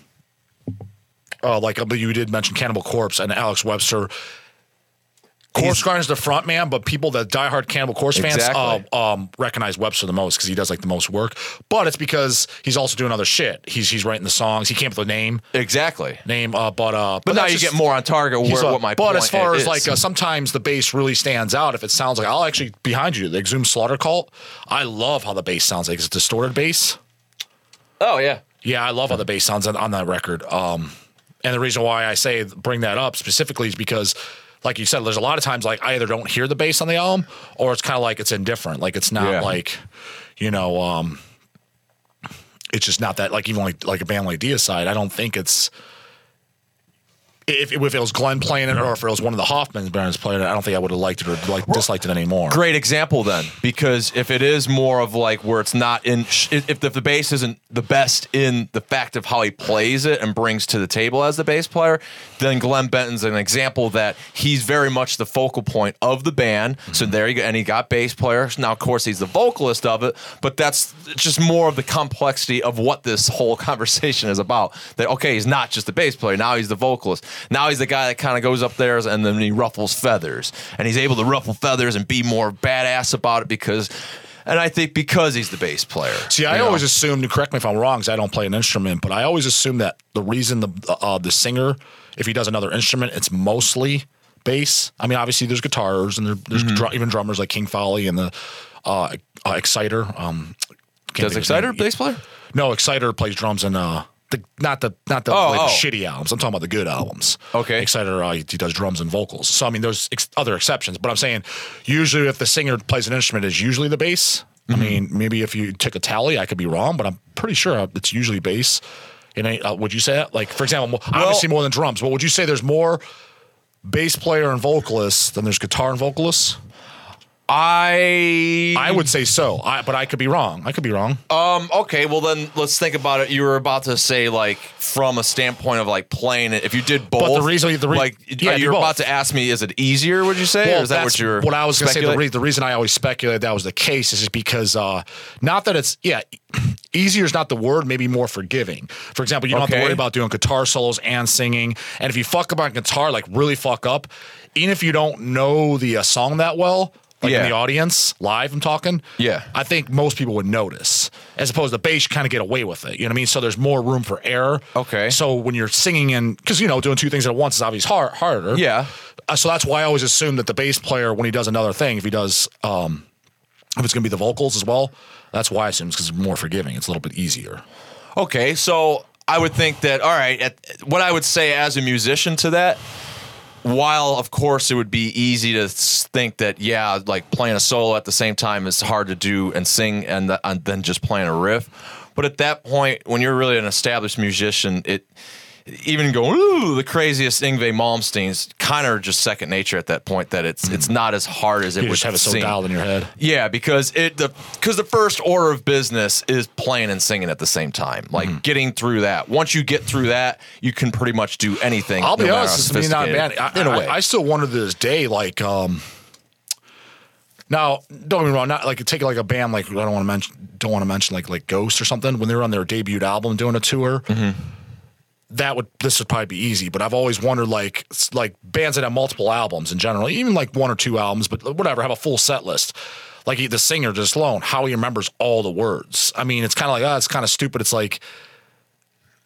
[SPEAKER 2] uh, like uh, you did mention Cannibal Corpse and Alex Webster. Grind is the front man, but people that diehard Cannibal Corpse fans
[SPEAKER 1] Exactly.
[SPEAKER 2] uh, um, recognize Webster the most because he does like the most work. But it's because he's also doing other shit. He's he's writing the songs. He came up with a name
[SPEAKER 1] exactly.
[SPEAKER 2] name, uh, but uh,
[SPEAKER 1] But, now you
[SPEAKER 2] just-
[SPEAKER 1] get more on target. Where, what my
[SPEAKER 2] but as far
[SPEAKER 1] is.
[SPEAKER 2] as like uh, sometimes the bass really stands out if it sounds like I'll actually behind you the Exhumed Slaughter Cult. I love how the bass sounds like it's distorted bass.
[SPEAKER 1] oh yeah,
[SPEAKER 2] Yeah, I love how the bass sounds on, on that record. Um, and the reason why I say bring that up specifically is because, like you said, there's a lot of times like I either don't hear the bass on the album or it's kind of like it's indifferent. Like it's not
[SPEAKER 1] Yeah.
[SPEAKER 2] like, you know, um, it's just not that like even like like a band like Deicide. I don't think it's. If, if it was Glenn playing it or if it was one of the Hoffman bands playing it, I don't think I would have liked it or like disliked it anymore.
[SPEAKER 1] great example then because if it is more of like where it's not in if, if the bass isn't the best in the fact of how he plays it and brings to the table as the bass player then glenn benton's an example that he's very much the focal point of the band. Mm-hmm. So there you go and he got bass players now of course he's the vocalist of it but that's just more of the complexity of what this whole conversation is about. That okay he's not just the bass player. Now he's the vocalist now he's the guy that kind of goes up there and then he ruffles feathers and he's able to ruffle feathers and be more badass about it because and I think because he's the bass player.
[SPEAKER 2] See, I
[SPEAKER 1] know?
[SPEAKER 2] always assumed. Correct me if I'm wrong, because I don't play an instrument, but I always assume that the reason the uh, the singer, if he does another instrument, it's mostly bass. I mean, obviously there's guitars and there, there's
[SPEAKER 1] Mm-hmm.
[SPEAKER 2] dru- even drummers like King Fowley and the uh, uh, Exciter. Um,
[SPEAKER 1] does
[SPEAKER 2] think of his
[SPEAKER 1] Exciter bass player?
[SPEAKER 2] No, Exciter plays drums and uh. The, not the not the,
[SPEAKER 1] Oh,
[SPEAKER 2] like, the
[SPEAKER 1] oh.
[SPEAKER 2] shitty albums. I'm talking about the good albums.
[SPEAKER 1] Okay.
[SPEAKER 2] Exciter, uh, he does drums and vocals. So I mean, there's ex- other exceptions, but I'm saying usually if the singer plays an instrument, is usually the bass.
[SPEAKER 1] Mm-hmm.
[SPEAKER 2] I mean, maybe if you took a tally, I could be wrong, but I'm pretty sure it's usually bass. And uh, would you say that? Like, for example, obviously more than drums, but would you say there's more bass player and vocalists than there's guitar and vocalists?
[SPEAKER 1] I
[SPEAKER 2] I would say so, I, but I could be wrong. I could be wrong.
[SPEAKER 1] Um. Okay. Well, then let's think about it. You were about to say like from a standpoint of like playing it. If you did both,
[SPEAKER 2] the reason- the re-
[SPEAKER 1] like
[SPEAKER 2] yeah,
[SPEAKER 1] you
[SPEAKER 2] do
[SPEAKER 1] were
[SPEAKER 2] both.
[SPEAKER 1] about to ask me, is it easier? Would you say, or is that what you're?
[SPEAKER 2] What I was going to say. The, re- the reason I always speculated that was the case is just because, uh, not that it's yeah, easier is not the word. Maybe more forgiving. For example, you don't have to worry about doing guitar solos and singing. And if you fuck up on guitar, like really fuck up, even if you don't know the uh, song that well. Like in the audience, live, I'm talking.
[SPEAKER 1] Yeah.
[SPEAKER 2] I think most people would notice, as opposed to the bass, kind of get away with it. You know what I mean? So there's more room for error.
[SPEAKER 1] Okay.
[SPEAKER 2] So when you're singing and because you know doing two things at once is obviously hard, harder.
[SPEAKER 1] Yeah.
[SPEAKER 2] Uh, so that's why I always assume that the bass player, when he does another thing, if he does, um, if it's going to be the vocals as well, that's why I assume it's because it's more forgiving. It's a little bit easier.
[SPEAKER 1] Okay, so I would think that all right. At, what I would say as a musician to that, while of course it would be easy to think that yeah, like playing a solo at the same time is hard to do and sing and, th- and then just playing a riff. But at that point, when you're really an established musician, it even going ooh the craziest Yngwie Malmsteen's kind of just second nature at that point. That it's it's not as hard as it
[SPEAKER 2] You
[SPEAKER 1] would
[SPEAKER 2] just have it so dialed in your head.
[SPEAKER 1] Yeah, because it the because the first order of business is playing and singing at the same time. Like
[SPEAKER 2] Mm-hmm.
[SPEAKER 1] getting through that. Once you get through that, you can pretty much do anything.
[SPEAKER 2] I'll be
[SPEAKER 1] no matter
[SPEAKER 2] honest, it's me not bad. I,
[SPEAKER 1] in a way.
[SPEAKER 2] I still wonder to this day, like, um, now don't get me wrong, not like take like a band like I don't want to mention, don't want to mention like like Ghost or something when they were on their debut album doing a tour.
[SPEAKER 1] Mm-hmm.
[SPEAKER 2] That would this would probably be easy, but I've always wondered like like bands that have multiple albums in general, even like one or two albums, but uh, whatever, have a full set list. Like he- the singer just alone, how he remembers all the words. I mean, it's kind of like, oh, it's kind of stupid. It's like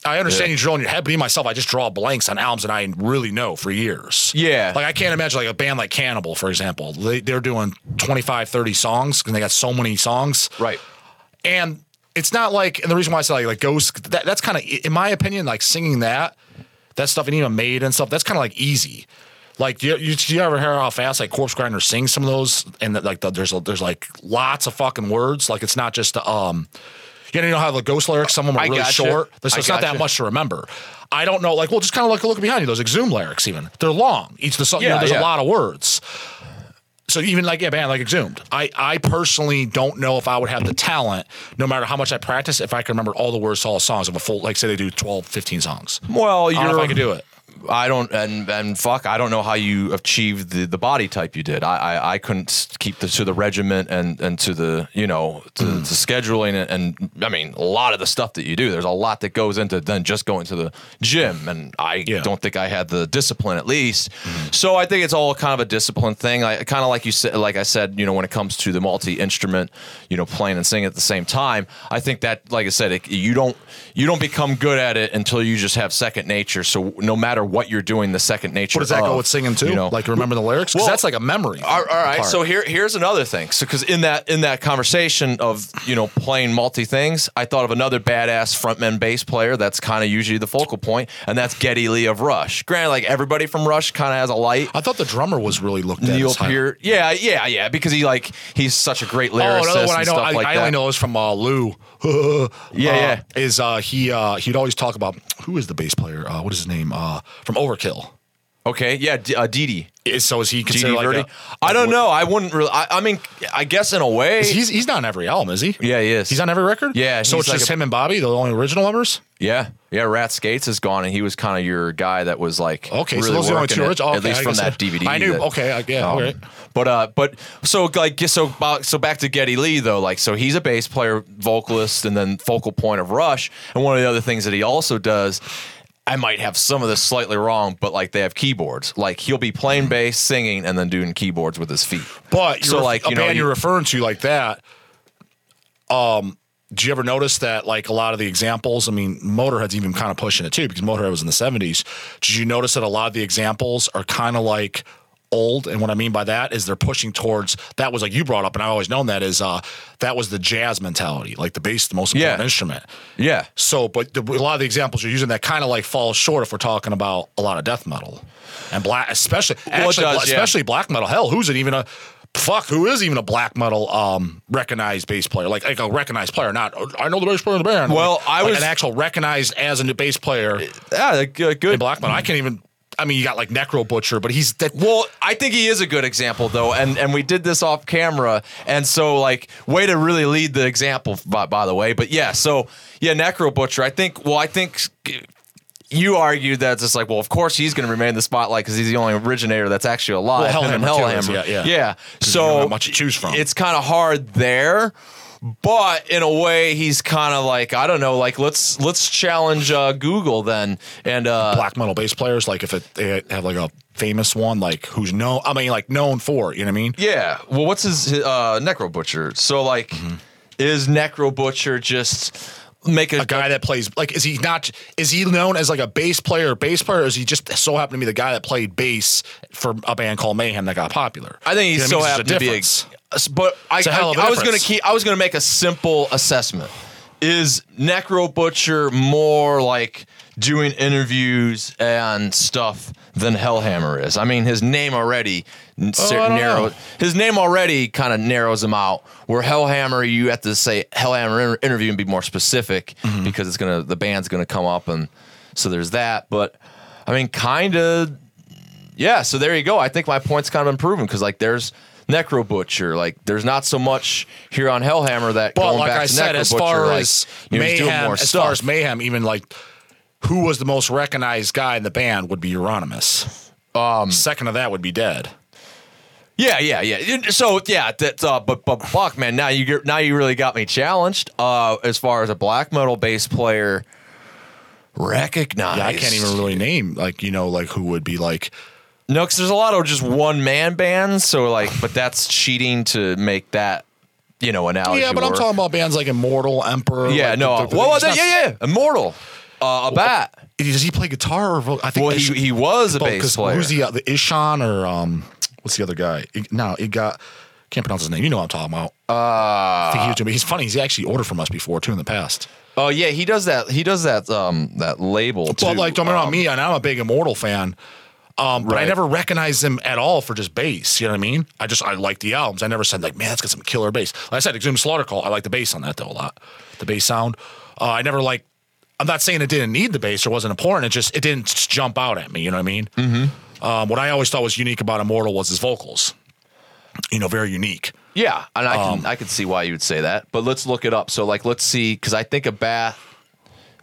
[SPEAKER 2] I understand
[SPEAKER 1] Yeah.
[SPEAKER 2] you draw in your head, but me myself, I just draw blanks on albums that I really know for years.
[SPEAKER 1] Yeah.
[SPEAKER 2] Like I can't imagine like a band like Cannibal, for example. They, they're doing 25, 30 songs and they got so many songs.
[SPEAKER 1] right.
[SPEAKER 2] And it's not like, and the reason why I say like, like Ghost, that, that's kind of, in my opinion, like singing that, that stuff, and even made and stuff. That's kind of like easy. Like you, you, you ever hear how fast like Corpse Grinder sings some of those, and that, like the, there's a, there's like lots of fucking words. Like it's not just um, you know, you know how the ghost lyrics, some of them are
[SPEAKER 1] I
[SPEAKER 2] really
[SPEAKER 1] gotcha.
[SPEAKER 2] short. So it's not that much to remember. I don't know. Like, well, just kind of like look behind you. Those Exhume lyrics, even they're long. Each the song, you know,
[SPEAKER 1] Yeah,
[SPEAKER 2] there's
[SPEAKER 1] yeah.
[SPEAKER 2] a lot of words. So even like yeah, band like Exhumed. I I personally don't know if I would have the talent, no matter how much I practice, if I can remember all the words to all the songs of a full. Like say they do 12, 15 songs.
[SPEAKER 1] Well, you
[SPEAKER 2] I don't know
[SPEAKER 1] you're
[SPEAKER 2] if I could do it.
[SPEAKER 1] I don't and and fuck, I don't know how you achieved the, the body type you did. I, I I couldn't keep the, to the regiment and and to the you know to,
[SPEAKER 2] Mm.
[SPEAKER 1] to scheduling and, and I mean a lot of the stuff that you do. There's a lot that goes into then just going to the gym, and I
[SPEAKER 2] Yeah. Mm.
[SPEAKER 1] don't think I had the discipline at least. So I think it's all kind of a discipline thing. I kind of like you said, like I said, you know, when it comes to the multi instrument, you know, playing and singing at the same time. I think that, like I said, it, you don't you don't become good at it until you just have second nature. So no matter what you're doing, the second nature.
[SPEAKER 2] What does that go with singing too?
[SPEAKER 1] You know,
[SPEAKER 2] like remember the lyrics? Because
[SPEAKER 1] Well,
[SPEAKER 2] that's like a memory.
[SPEAKER 1] all all right.
[SPEAKER 2] part.
[SPEAKER 1] So here, here's another thing. So because in that in that conversation of you know playing multi things, I thought of another badass frontman bass player. That's kind of usually the focal point, and that's Geddy Lee of Rush. Granted, like everybody from Rush kind of has a light.
[SPEAKER 2] I thought the drummer was really looked at.
[SPEAKER 1] Neil Peart, yeah, yeah, yeah, because he like he's such a great
[SPEAKER 2] Oh,
[SPEAKER 1] lyricist
[SPEAKER 2] another one I know.
[SPEAKER 1] stuff
[SPEAKER 2] I,
[SPEAKER 1] like
[SPEAKER 2] I only know is from uh, Lou.
[SPEAKER 1] Yeah,
[SPEAKER 2] Uh,
[SPEAKER 1] yeah.
[SPEAKER 2] Is uh, he? Uh, he'd always talk about who is the bass player? Uh, what is his name? Uh, from Overkill.
[SPEAKER 1] Okay, yeah, D- uh, Didi.
[SPEAKER 2] Is, so is he considered
[SPEAKER 1] D.D.
[SPEAKER 2] like Verni.
[SPEAKER 1] I don't know. I wouldn't really. I, I mean, I guess in a way,
[SPEAKER 2] He's he's not on every album, is he?
[SPEAKER 1] yeah, he is.
[SPEAKER 2] He's on every record.
[SPEAKER 1] Yeah,
[SPEAKER 2] So
[SPEAKER 1] he's
[SPEAKER 2] it's
[SPEAKER 1] like
[SPEAKER 2] just
[SPEAKER 1] a-
[SPEAKER 2] him and Bobby, the only original members.
[SPEAKER 1] Yeah, yeah. Rat Skates is gone, and he was kind of your guy that was like
[SPEAKER 2] Okay, so
[SPEAKER 1] really
[SPEAKER 2] those are the only
[SPEAKER 1] working
[SPEAKER 2] two
[SPEAKER 1] it,
[SPEAKER 2] original-
[SPEAKER 1] at
[SPEAKER 2] okay,
[SPEAKER 1] least
[SPEAKER 2] I
[SPEAKER 1] from
[SPEAKER 2] guess
[SPEAKER 1] that
[SPEAKER 2] I-
[SPEAKER 1] DVD.
[SPEAKER 2] I knew-
[SPEAKER 1] that-
[SPEAKER 2] okay, I- yeah,
[SPEAKER 1] um,
[SPEAKER 2] all right.
[SPEAKER 1] But uh, but so like so uh, so back to Geddy Lee though, like so he's a bass player, vocalist, and then focal point of Rush. And one of the other things that he also does. I might have some of this slightly wrong, but like they have keyboards. Like he'll be playing bass, singing, and then doing keyboards with his feet.
[SPEAKER 2] But
[SPEAKER 1] So,
[SPEAKER 2] you're,
[SPEAKER 1] like,
[SPEAKER 2] a
[SPEAKER 1] you know,
[SPEAKER 2] band
[SPEAKER 1] you-
[SPEAKER 2] you're referring to like that. Um, do you ever notice that like a lot of the examples? I mean, Motorhead's even kind of pushing it too because Motorhead was in the '70s. Did you notice that a lot of the examples are kind of like old? And what I mean by that is they're pushing towards that was like you brought up, and I've always known that is uh that was the jazz mentality, like the bass, the most important
[SPEAKER 1] Yeah.
[SPEAKER 2] instrument.
[SPEAKER 1] Yeah,
[SPEAKER 2] So, but the, a lot of the examples you're using that kind of like falls short if we're talking about a lot of death metal and black, especially
[SPEAKER 1] it
[SPEAKER 2] actually,
[SPEAKER 1] does,
[SPEAKER 2] bla-
[SPEAKER 1] yeah.
[SPEAKER 2] especially black metal. Hell, who's it even a fuck? Who is even a black metal um recognized bass player? Like like a recognized player, not "Oh, I know the bass player in the band.
[SPEAKER 1] Well, I
[SPEAKER 2] Like
[SPEAKER 1] was-
[SPEAKER 2] an actual recognized as a bass player
[SPEAKER 1] yeah, like, uh,
[SPEAKER 2] in
[SPEAKER 1] good.
[SPEAKER 2] black metal. I can't even. I mean, you got like Necro Butcher, but he's that.
[SPEAKER 1] Well, I think he is a good example though, and and we did this off camera, and so like way to really lead the example by, by the way. But yeah, so yeah, Necro Butcher. I think. Well, I think uh, you argued that it's just like, well, of course he's going to remain in the spotlight because he's the only originator that's actually alive.
[SPEAKER 2] Well, Hellhammer too
[SPEAKER 1] Hellhammer.
[SPEAKER 2] yeah, yeah.
[SPEAKER 1] yeah. So
[SPEAKER 2] much to choose from.
[SPEAKER 1] It's kind of hard there. But in a way, he's kind of like I don't know. Like let's let's challenge uh, Google then, and uh,
[SPEAKER 2] black metal bass players, like if it, they have like a famous one, like who's known. I mean, like known for. You know what I mean?
[SPEAKER 1] Yeah. Well, what's his uh, Necro Butcher? So like, is Necro Butcher just make a,
[SPEAKER 2] a guy that plays like is he not is he known as like a bass player or bass player or is he just so happen to be the guy that played bass for a band called mayhem that got popular
[SPEAKER 1] I think he's
[SPEAKER 2] You
[SPEAKER 1] so
[SPEAKER 2] know what I mean?
[SPEAKER 1] happy
[SPEAKER 2] There's
[SPEAKER 1] to be a. But I,
[SPEAKER 2] It's a hell of a
[SPEAKER 1] I, I was gonna keep. I was gonna make a simple assessment. Is Necro Butcher more like doing interviews and stuff than Hellhammer is? I mean, his name already
[SPEAKER 2] Oh,
[SPEAKER 1] narrows. His name already kind of narrows him out. Where Hellhammer, you have to say Hellhammer inter- interview and be more specific
[SPEAKER 2] Mm-hmm.
[SPEAKER 1] because it's gonna the band's gonna come up and so there's that. But I mean, kind of yeah, so there you go. I think my point's kind of improving because like there's Necro Butcher, like there's not so much here on Hellhammer that
[SPEAKER 2] but
[SPEAKER 1] going
[SPEAKER 2] like
[SPEAKER 1] back
[SPEAKER 2] I
[SPEAKER 1] to
[SPEAKER 2] said
[SPEAKER 1] Necro
[SPEAKER 2] as
[SPEAKER 1] Butcher,
[SPEAKER 2] far
[SPEAKER 1] like,
[SPEAKER 2] as
[SPEAKER 1] you know,
[SPEAKER 2] mayhem as
[SPEAKER 1] stuff.
[SPEAKER 2] far as mayhem even like who was the most recognized guy in the band would be Euronymous um second of that would be dead
[SPEAKER 1] yeah, yeah, yeah. So yeah, that's uh, but but Buck, man, now you get now you really got me challenged. Uh, as far as a black metal bass player recognized,
[SPEAKER 2] yeah I can't even really name like you know like who would be like
[SPEAKER 1] no, because there's a lot of just one man bands. So like, but that's cheating to make that you know analogy.
[SPEAKER 2] yeah but I'm talking about bands like Immortal Emperor
[SPEAKER 1] Yeah,
[SPEAKER 2] like,
[SPEAKER 1] no.
[SPEAKER 2] the- the-
[SPEAKER 1] well,
[SPEAKER 2] he's
[SPEAKER 1] yeah,
[SPEAKER 2] not-
[SPEAKER 1] yeah, Immortal, uh, Abbath.
[SPEAKER 2] does he play guitar or vo- I think
[SPEAKER 1] Well, he,
[SPEAKER 2] Ish-
[SPEAKER 1] he was a bass player.
[SPEAKER 2] Who's the uh, the Ihsahn or um what's the other guy? No, it got Can't pronounce his name. You know what I'm talking about. Uh, I think he was doing. He's funny. He's actually ordered from us before too in the past.
[SPEAKER 1] Oh yeah, he does that. He does that. Um, that label. Too.
[SPEAKER 2] Well, like don't
[SPEAKER 1] Um,
[SPEAKER 2] me and I'm a big Immortal fan. Um, but I never recognized them at all for just bass. You know what I mean? I just I like the albums. I never said like, man, that's got some killer bass. Like I said, Exhumed Slaughter Cult. I like the bass on that though a lot. The bass sound. Uh, I never like. I'm not saying it didn't need the bass or wasn't important. It just it didn't jump out at me. You know what I mean? Mm-hmm. Um, what I always thought was unique about Immortal was his vocals. You know, very unique.
[SPEAKER 1] Yeah, and I can
[SPEAKER 2] Um,
[SPEAKER 1] I can see why you would say that. But let's look it up. So like, let's see, because I think Abbath,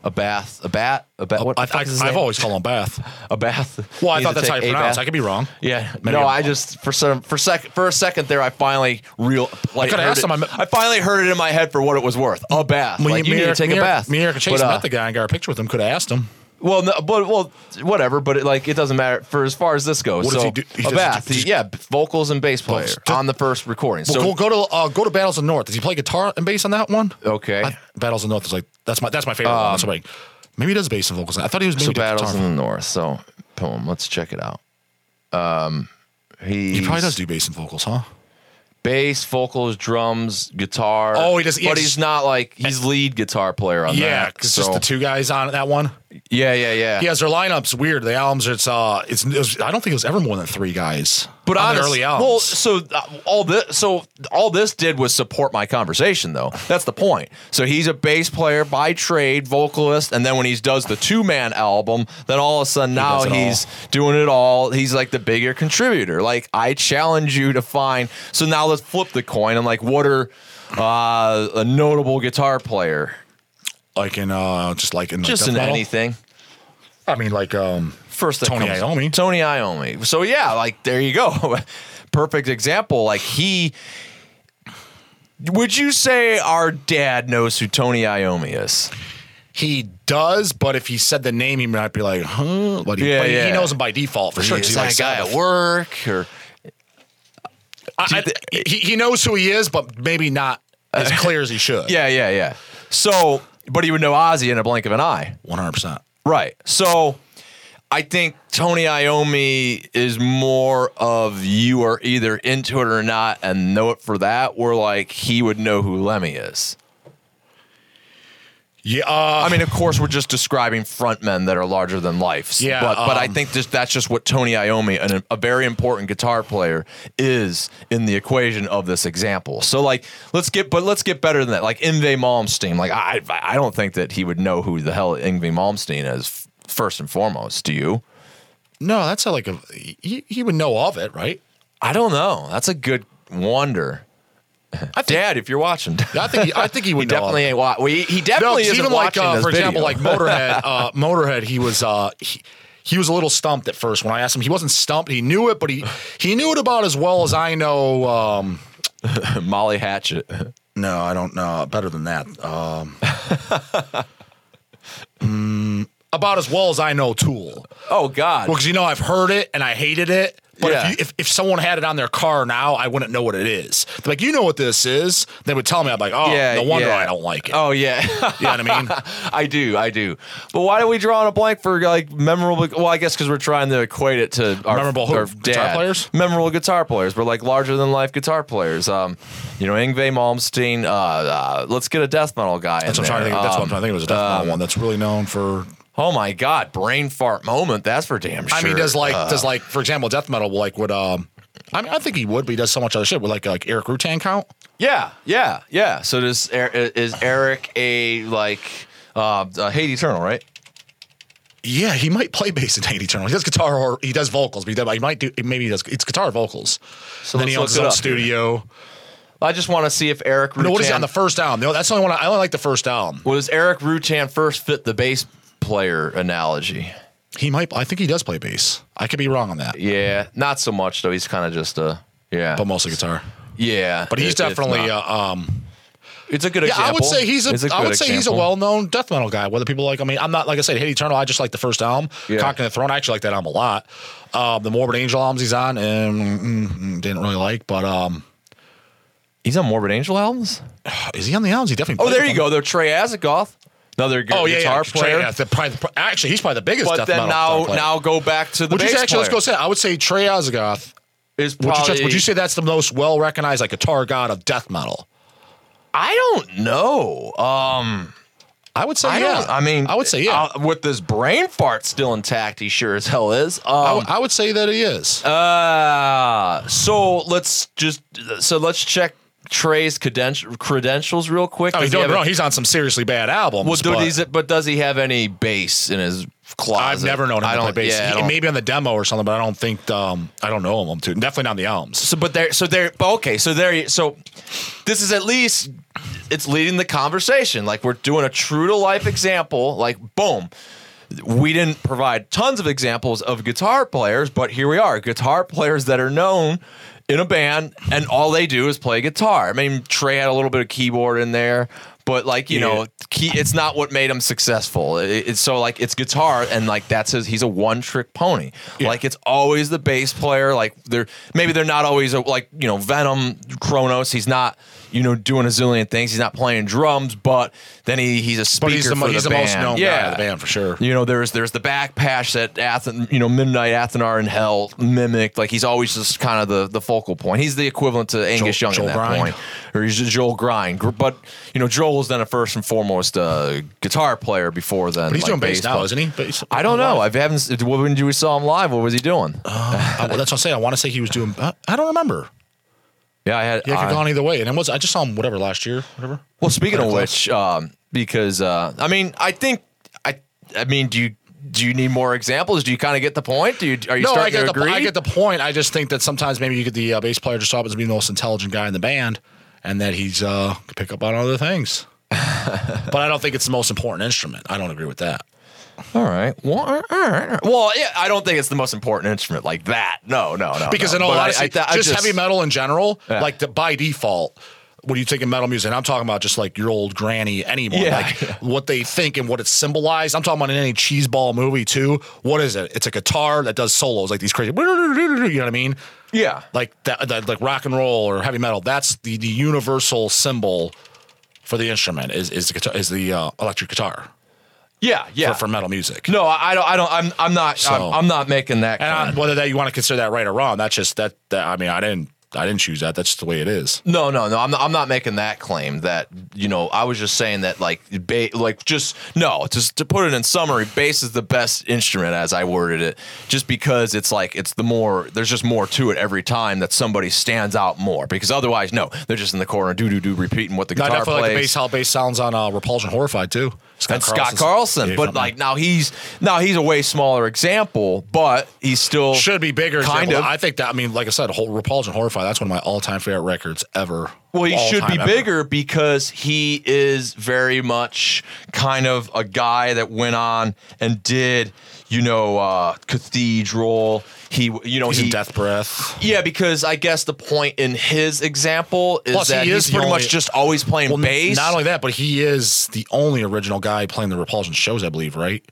[SPEAKER 1] a bath, a bat, a bat. What
[SPEAKER 2] I,
[SPEAKER 1] fuck
[SPEAKER 2] I,
[SPEAKER 1] is his
[SPEAKER 2] I've
[SPEAKER 1] name?
[SPEAKER 2] always called him Bath.
[SPEAKER 1] a bath.
[SPEAKER 2] Well, I thought that's how you pronounce.
[SPEAKER 1] bath.
[SPEAKER 2] I could be wrong.
[SPEAKER 1] Yeah,
[SPEAKER 2] Maybe
[SPEAKER 1] no,
[SPEAKER 2] I'm-
[SPEAKER 1] I just for some for sec for a second there, I finally real. Like, heard
[SPEAKER 2] asked
[SPEAKER 1] it-
[SPEAKER 2] him, I
[SPEAKER 1] finally heard it in my head for what it was worth. A bath.
[SPEAKER 2] Well,
[SPEAKER 1] like, you
[SPEAKER 2] me,
[SPEAKER 1] need to take
[SPEAKER 2] me,
[SPEAKER 1] a bath.
[SPEAKER 2] Me and Eric Chase
[SPEAKER 1] But, uh,
[SPEAKER 2] met the guy and got a picture with him. Could have asked him.
[SPEAKER 1] Well, no, but well, whatever. But it, like, it doesn't matter for as far as this goes.
[SPEAKER 2] What
[SPEAKER 1] so
[SPEAKER 2] does he do? He
[SPEAKER 1] a
[SPEAKER 2] just-
[SPEAKER 1] bath, yeah, vocals and bass player on the first recording.
[SPEAKER 2] Well,
[SPEAKER 1] so
[SPEAKER 2] go, go to uh, go to Battles of the North. Does he play guitar and bass on that one?
[SPEAKER 1] okay,
[SPEAKER 2] I- Battles of the North is like that's my that's my favorite one. That's like maybe he does bass and vocals. I thought he was maybe
[SPEAKER 1] so
[SPEAKER 2] did
[SPEAKER 1] battles
[SPEAKER 2] guitar.
[SPEAKER 1] in the north. So boom, let's check it out. Um, he
[SPEAKER 2] He probably does do bass and vocals, huh?
[SPEAKER 1] bass, vocals, drums, guitar.
[SPEAKER 2] Oh, he does- yeah,
[SPEAKER 1] but
[SPEAKER 2] he's-
[SPEAKER 1] not like he's lead guitar player on
[SPEAKER 2] Yeah,
[SPEAKER 1] that.
[SPEAKER 2] because
[SPEAKER 1] so,
[SPEAKER 2] just the two guys on that one.
[SPEAKER 1] Yeah, yeah, yeah.
[SPEAKER 2] He has their lineups weird. The albums, it's uh, it's it was, I don't think it was ever more than three guys.
[SPEAKER 1] But
[SPEAKER 2] on
[SPEAKER 1] honest,
[SPEAKER 2] early albums.
[SPEAKER 1] well, so uh, all this, so all this did was support my conversation, though. That's the point. So he's a bass player by trade, vocalist, and then when he does the two man album, then all of a sudden now
[SPEAKER 2] it
[SPEAKER 1] he's doing it all. He's like the bigger contributor. Like I challenge you to find. So now let's flip the coin. I'm like, what are uh, a notable guitar player?
[SPEAKER 2] Like in uh, just like in like
[SPEAKER 1] Just in anything.
[SPEAKER 2] I mean, like um,
[SPEAKER 1] First, that
[SPEAKER 2] Tony
[SPEAKER 1] comes-
[SPEAKER 2] Iommi.
[SPEAKER 1] Tony Iommi. So yeah, like there you go. Perfect example. Like he. Would you say our dad knows who Tony Iommi is?
[SPEAKER 2] he does, but if he said the name, he might be like, huh? But he,
[SPEAKER 1] Yeah,
[SPEAKER 2] but he-
[SPEAKER 1] yeah.
[SPEAKER 2] he knows him by default for sure. 'cause
[SPEAKER 1] Is
[SPEAKER 2] he
[SPEAKER 1] that
[SPEAKER 2] likes
[SPEAKER 1] guy
[SPEAKER 2] Sabbath.
[SPEAKER 1] at work or?
[SPEAKER 2] I, I, he, he knows who he is, but maybe not as clear as he should.
[SPEAKER 1] Yeah, yeah, yeah. So, but he would know Ozzy in a blink of an eye.
[SPEAKER 2] one hundred percent.
[SPEAKER 1] Right. So I think Tony Iommi is more of you are either into it or not and know it for that, where like he would know who Lemmy is.
[SPEAKER 2] Yeah, uh,
[SPEAKER 1] I mean, of course, we're just describing frontmen that are larger than life.
[SPEAKER 2] Yeah,
[SPEAKER 1] but but I
[SPEAKER 2] um,
[SPEAKER 1] think just, that's just what Tony Iommi, an, a very important guitar player, is in the equation of this example. So like, let's get but let's get better than that. Like Yngwie Malmsteen. Like I I don't think that he would know who the hell Yngwie Malmsteen is first and foremost. Do you?
[SPEAKER 2] no, that's a, like a he, he would know of it, right?
[SPEAKER 1] I don't know. That's a good wonder.
[SPEAKER 2] Think,
[SPEAKER 1] Dad, if you're watching,
[SPEAKER 2] I think he, I think he
[SPEAKER 1] he
[SPEAKER 2] would know
[SPEAKER 1] definitely
[SPEAKER 2] it.
[SPEAKER 1] ain't wa- well, he, he
[SPEAKER 2] No,
[SPEAKER 1] isn't
[SPEAKER 2] even like
[SPEAKER 1] watching
[SPEAKER 2] uh, for example, like Motorhead. Uh, Motorhead, he was uh, he, he was a little stumped at first when I asked him. He wasn't stumped. He knew it, but he he knew it about as well as I know. Um,
[SPEAKER 1] Molly Hatchet.
[SPEAKER 2] no, I don't know better than that. Um, mm, about as well as I know Tool.
[SPEAKER 1] Oh God.
[SPEAKER 2] Well, because you know I've heard it and I hated it. But
[SPEAKER 1] Yeah.
[SPEAKER 2] if, you, if if someone had it on their car now, I wouldn't know what it is. They're like, you know what this is? They would tell me. I'm like, oh,
[SPEAKER 1] yeah,
[SPEAKER 2] no wonder
[SPEAKER 1] yeah.
[SPEAKER 2] I don't like it.
[SPEAKER 1] Oh yeah.
[SPEAKER 2] You know what I mean?
[SPEAKER 1] I do, I do. But why do we draw on a blank for like memorable? Well, I guess because we're trying to equate it to our,
[SPEAKER 2] Memorable
[SPEAKER 1] our
[SPEAKER 2] Guitar players?
[SPEAKER 1] Memorable guitar players, but like larger than life guitar players. Um, you know, Yngwie Malmsteen. Uh, uh, let's get a death metal guy.
[SPEAKER 2] That's what I'm trying to think. That's what I'm trying to think. It was a death metal one that's really known for
[SPEAKER 1] Oh my God, brain fart moment. That's for damn sure.
[SPEAKER 2] I mean, does like
[SPEAKER 1] Uh,
[SPEAKER 2] does like for example, death metal like would um. I mean, I think he would, but he does so much other shit. Would like like Erik Rutan count?
[SPEAKER 1] yeah, yeah, yeah. So does Er- is Eric a like uh, uh, Hate Eternal, right?
[SPEAKER 2] Yeah, he might play bass in Hate Eternal. He does guitar or he does vocals, but he, does, he might do maybe he does it's guitar vocals.
[SPEAKER 1] So
[SPEAKER 2] then he owns
[SPEAKER 1] look
[SPEAKER 2] his own
[SPEAKER 1] up here.
[SPEAKER 2] studio.
[SPEAKER 1] I just want to see if Eric.
[SPEAKER 2] No, what is it on the first album? No, that's the only one. I, I only like the first album.
[SPEAKER 1] Well, does Erik Rutan first fit the bass player analogy?
[SPEAKER 2] He might. I think he does play bass. I could be wrong on that,
[SPEAKER 1] Yeah, not so much though. He's kind of just a yeah,
[SPEAKER 2] but mostly guitar.
[SPEAKER 1] yeah.
[SPEAKER 2] But he's
[SPEAKER 1] it-
[SPEAKER 2] definitely. Uh, um,
[SPEAKER 1] it's a good
[SPEAKER 2] yeah,
[SPEAKER 1] example.
[SPEAKER 2] I would say he's a.
[SPEAKER 1] It's
[SPEAKER 2] I would say he's a well-known death metal guy. Whether people like, I mean, I'm not like I said, Hate Eternal. I just like the first album,
[SPEAKER 1] Yeah.
[SPEAKER 2] Conquering the Throne. I actually like that album a lot. Um, the Morbid Angel albums he's on, and mm, mm, didn't really like. But um,
[SPEAKER 1] He's on Morbid Angel albums.
[SPEAKER 2] is he on the albums? He definitely.
[SPEAKER 1] Oh, there you
[SPEAKER 2] them.
[SPEAKER 1] go. They're Trey Azagthoth, another gu-
[SPEAKER 2] Oh yeah,
[SPEAKER 1] guitar
[SPEAKER 2] yeah.
[SPEAKER 1] player.
[SPEAKER 2] Trey, yeah, probably, actually, he's probably the biggest
[SPEAKER 1] but
[SPEAKER 2] death
[SPEAKER 1] then
[SPEAKER 2] metal
[SPEAKER 1] now, now go back to the
[SPEAKER 2] Which
[SPEAKER 1] bass
[SPEAKER 2] is actually,
[SPEAKER 1] player.
[SPEAKER 2] let's go say, I would say Trey Azagthoth
[SPEAKER 1] is
[SPEAKER 2] Would you, just- would you say that's the most well recognized like guitar god of death metal?
[SPEAKER 1] I don't know. Um,
[SPEAKER 2] I would say
[SPEAKER 1] I
[SPEAKER 2] yeah.
[SPEAKER 1] I mean,
[SPEAKER 2] I would say yeah.
[SPEAKER 1] uh, with this brain fart still intact, he sure as hell is. Um,
[SPEAKER 2] I would- would say that he is.
[SPEAKER 1] Uh, so let's just so let's check Trey's credentials real quick. He
[SPEAKER 2] don't know. He's on some seriously bad albums.
[SPEAKER 1] well, do-
[SPEAKER 2] but
[SPEAKER 1] but does he have any bass in his closet?
[SPEAKER 2] I've never known him
[SPEAKER 1] I
[SPEAKER 2] to play bass.
[SPEAKER 1] Yeah,
[SPEAKER 2] He- maybe on the demo or something, but I don't think um, I don't know him too. Definitely not on the albums.
[SPEAKER 1] So, but there, so there, but okay, so there, so this is at least it's leading the conversation. Like we're doing a true to life example. Like boom, we didn't provide tons of examples of guitar players, but here we are, guitar players that are known in a band, and all they do is play guitar. I mean, Trey had a little bit of keyboard in there. But like you
[SPEAKER 2] Yeah.
[SPEAKER 1] know, key, it's not what made him successful. It- it's so like it's guitar, and like that's his. He's a one trick pony. Like it's always the bass player. Like they're maybe they're not always a, like you know Venom, Cronos. He's not you know doing a zillion things. He's not playing drums, but then he he's a speaker
[SPEAKER 2] But he's the,
[SPEAKER 1] for
[SPEAKER 2] he's
[SPEAKER 1] the,
[SPEAKER 2] the
[SPEAKER 1] band.
[SPEAKER 2] most known
[SPEAKER 1] yeah.
[SPEAKER 2] guy of the band for sure.
[SPEAKER 1] You know, there's there's the back patch that Athen, you know, Midnight Athenar and Hell mimicked. Like he's always just kind of the the focal point. He's the equivalent to Angus
[SPEAKER 2] Joel-
[SPEAKER 1] Young
[SPEAKER 2] Joel
[SPEAKER 1] at that
[SPEAKER 2] Grind.
[SPEAKER 1] point, or he's Joel Grind. But you know, Joel was then a first and foremost uh, guitar player before then.
[SPEAKER 2] But he's
[SPEAKER 1] like
[SPEAKER 2] doing bass now,
[SPEAKER 1] player.
[SPEAKER 2] isn't he? Bass-
[SPEAKER 1] I don't know. I haven't. When you saw him live, what was he doing?
[SPEAKER 2] Uh, well, that's what I'm saying. I want to say he was doing. uh, I don't remember.
[SPEAKER 1] Yeah, I had.
[SPEAKER 2] Yeah, it could have gone either way. And it was. I just saw him whatever last year, whatever.
[SPEAKER 1] Well, speaking of which, um, because uh, I mean, I think I, I mean, do you do you need more examples? Do you kind of get the point? Do you are you
[SPEAKER 2] No, I
[SPEAKER 1] starting
[SPEAKER 2] get
[SPEAKER 1] to
[SPEAKER 2] the
[SPEAKER 1] agree?
[SPEAKER 2] I get the point. I just think that sometimes maybe you get the uh, bass player just happens to be the most intelligent guy in the band, and that he's uh could pick up on other things. but I don't think it's the most important instrument. I don't agree with that.
[SPEAKER 1] All right. Well, all right. all right. Well, yeah, I don't think it's the most important instrument like that. No, no, no.
[SPEAKER 2] Because
[SPEAKER 1] no.
[SPEAKER 2] in all
[SPEAKER 1] But I-
[SPEAKER 2] honesty,
[SPEAKER 1] I th- I
[SPEAKER 2] just, heavy metal in general,
[SPEAKER 1] Yeah.
[SPEAKER 2] like the, by default, when you take in metal music, and I'm talking about just like your old granny, anyone,
[SPEAKER 1] Yeah.
[SPEAKER 2] like what they think and what it symbolized. I'm talking about in any cheeseball movie too. What is it? It's a guitar that does solos, like these crazy. You know what I mean?
[SPEAKER 1] Yeah.
[SPEAKER 2] Like that, that like rock and roll or heavy metal. That's the the universal symbol for the instrument is is the guitar is the uh, electric guitar
[SPEAKER 1] Yeah. Yeah.
[SPEAKER 2] for, for metal music.
[SPEAKER 1] no, I I don't. I don't. I'm. I'm not.
[SPEAKER 2] So-
[SPEAKER 1] I'm, I'm not making that.
[SPEAKER 2] And uh, whether that you want to consider that right or wrong, that's just that, that. I mean, I didn't I didn't choose that. That's just the way it is.
[SPEAKER 1] No, no, no. I'm not, I'm not making that claim. That you know, I was just saying that like, ba- like just no. Just to put it in summary, bass is the best instrument as I worded it. Just because it's like it's the more. There's just more to it every time that somebody stands out more. Because otherwise, no, they're just in the corner, do do do, repeating what the
[SPEAKER 2] I
[SPEAKER 1] guitar
[SPEAKER 2] definitely like the
[SPEAKER 1] plays.
[SPEAKER 2] bass how bass sounds on uh, Repulsion Horrified too.
[SPEAKER 1] and Scott Carlson,
[SPEAKER 2] Yeah,
[SPEAKER 1] but
[SPEAKER 2] frontman.
[SPEAKER 1] like now he's now he's a way smaller example, but he's still
[SPEAKER 2] should be bigger.
[SPEAKER 1] Kind
[SPEAKER 2] example.
[SPEAKER 1] of.
[SPEAKER 2] I think that. I mean, like I said, whole Repulsion Horrified. That's one of my all-time favorite records ever.
[SPEAKER 1] Well, he should be
[SPEAKER 2] time ever.
[SPEAKER 1] bigger because he is very much kind of a guy that went on and did, you know, uh, Cathedral. He, you know,
[SPEAKER 2] He's
[SPEAKER 1] he
[SPEAKER 2] in Death Breath.
[SPEAKER 1] Yeah, because I guess the point in his example is
[SPEAKER 2] Plus, he is
[SPEAKER 1] he's pretty
[SPEAKER 2] only-
[SPEAKER 1] much just always playing
[SPEAKER 2] Well,
[SPEAKER 1] bass.
[SPEAKER 2] Not only that, but he is the only original guy playing the Repulsion shows, I believe, right?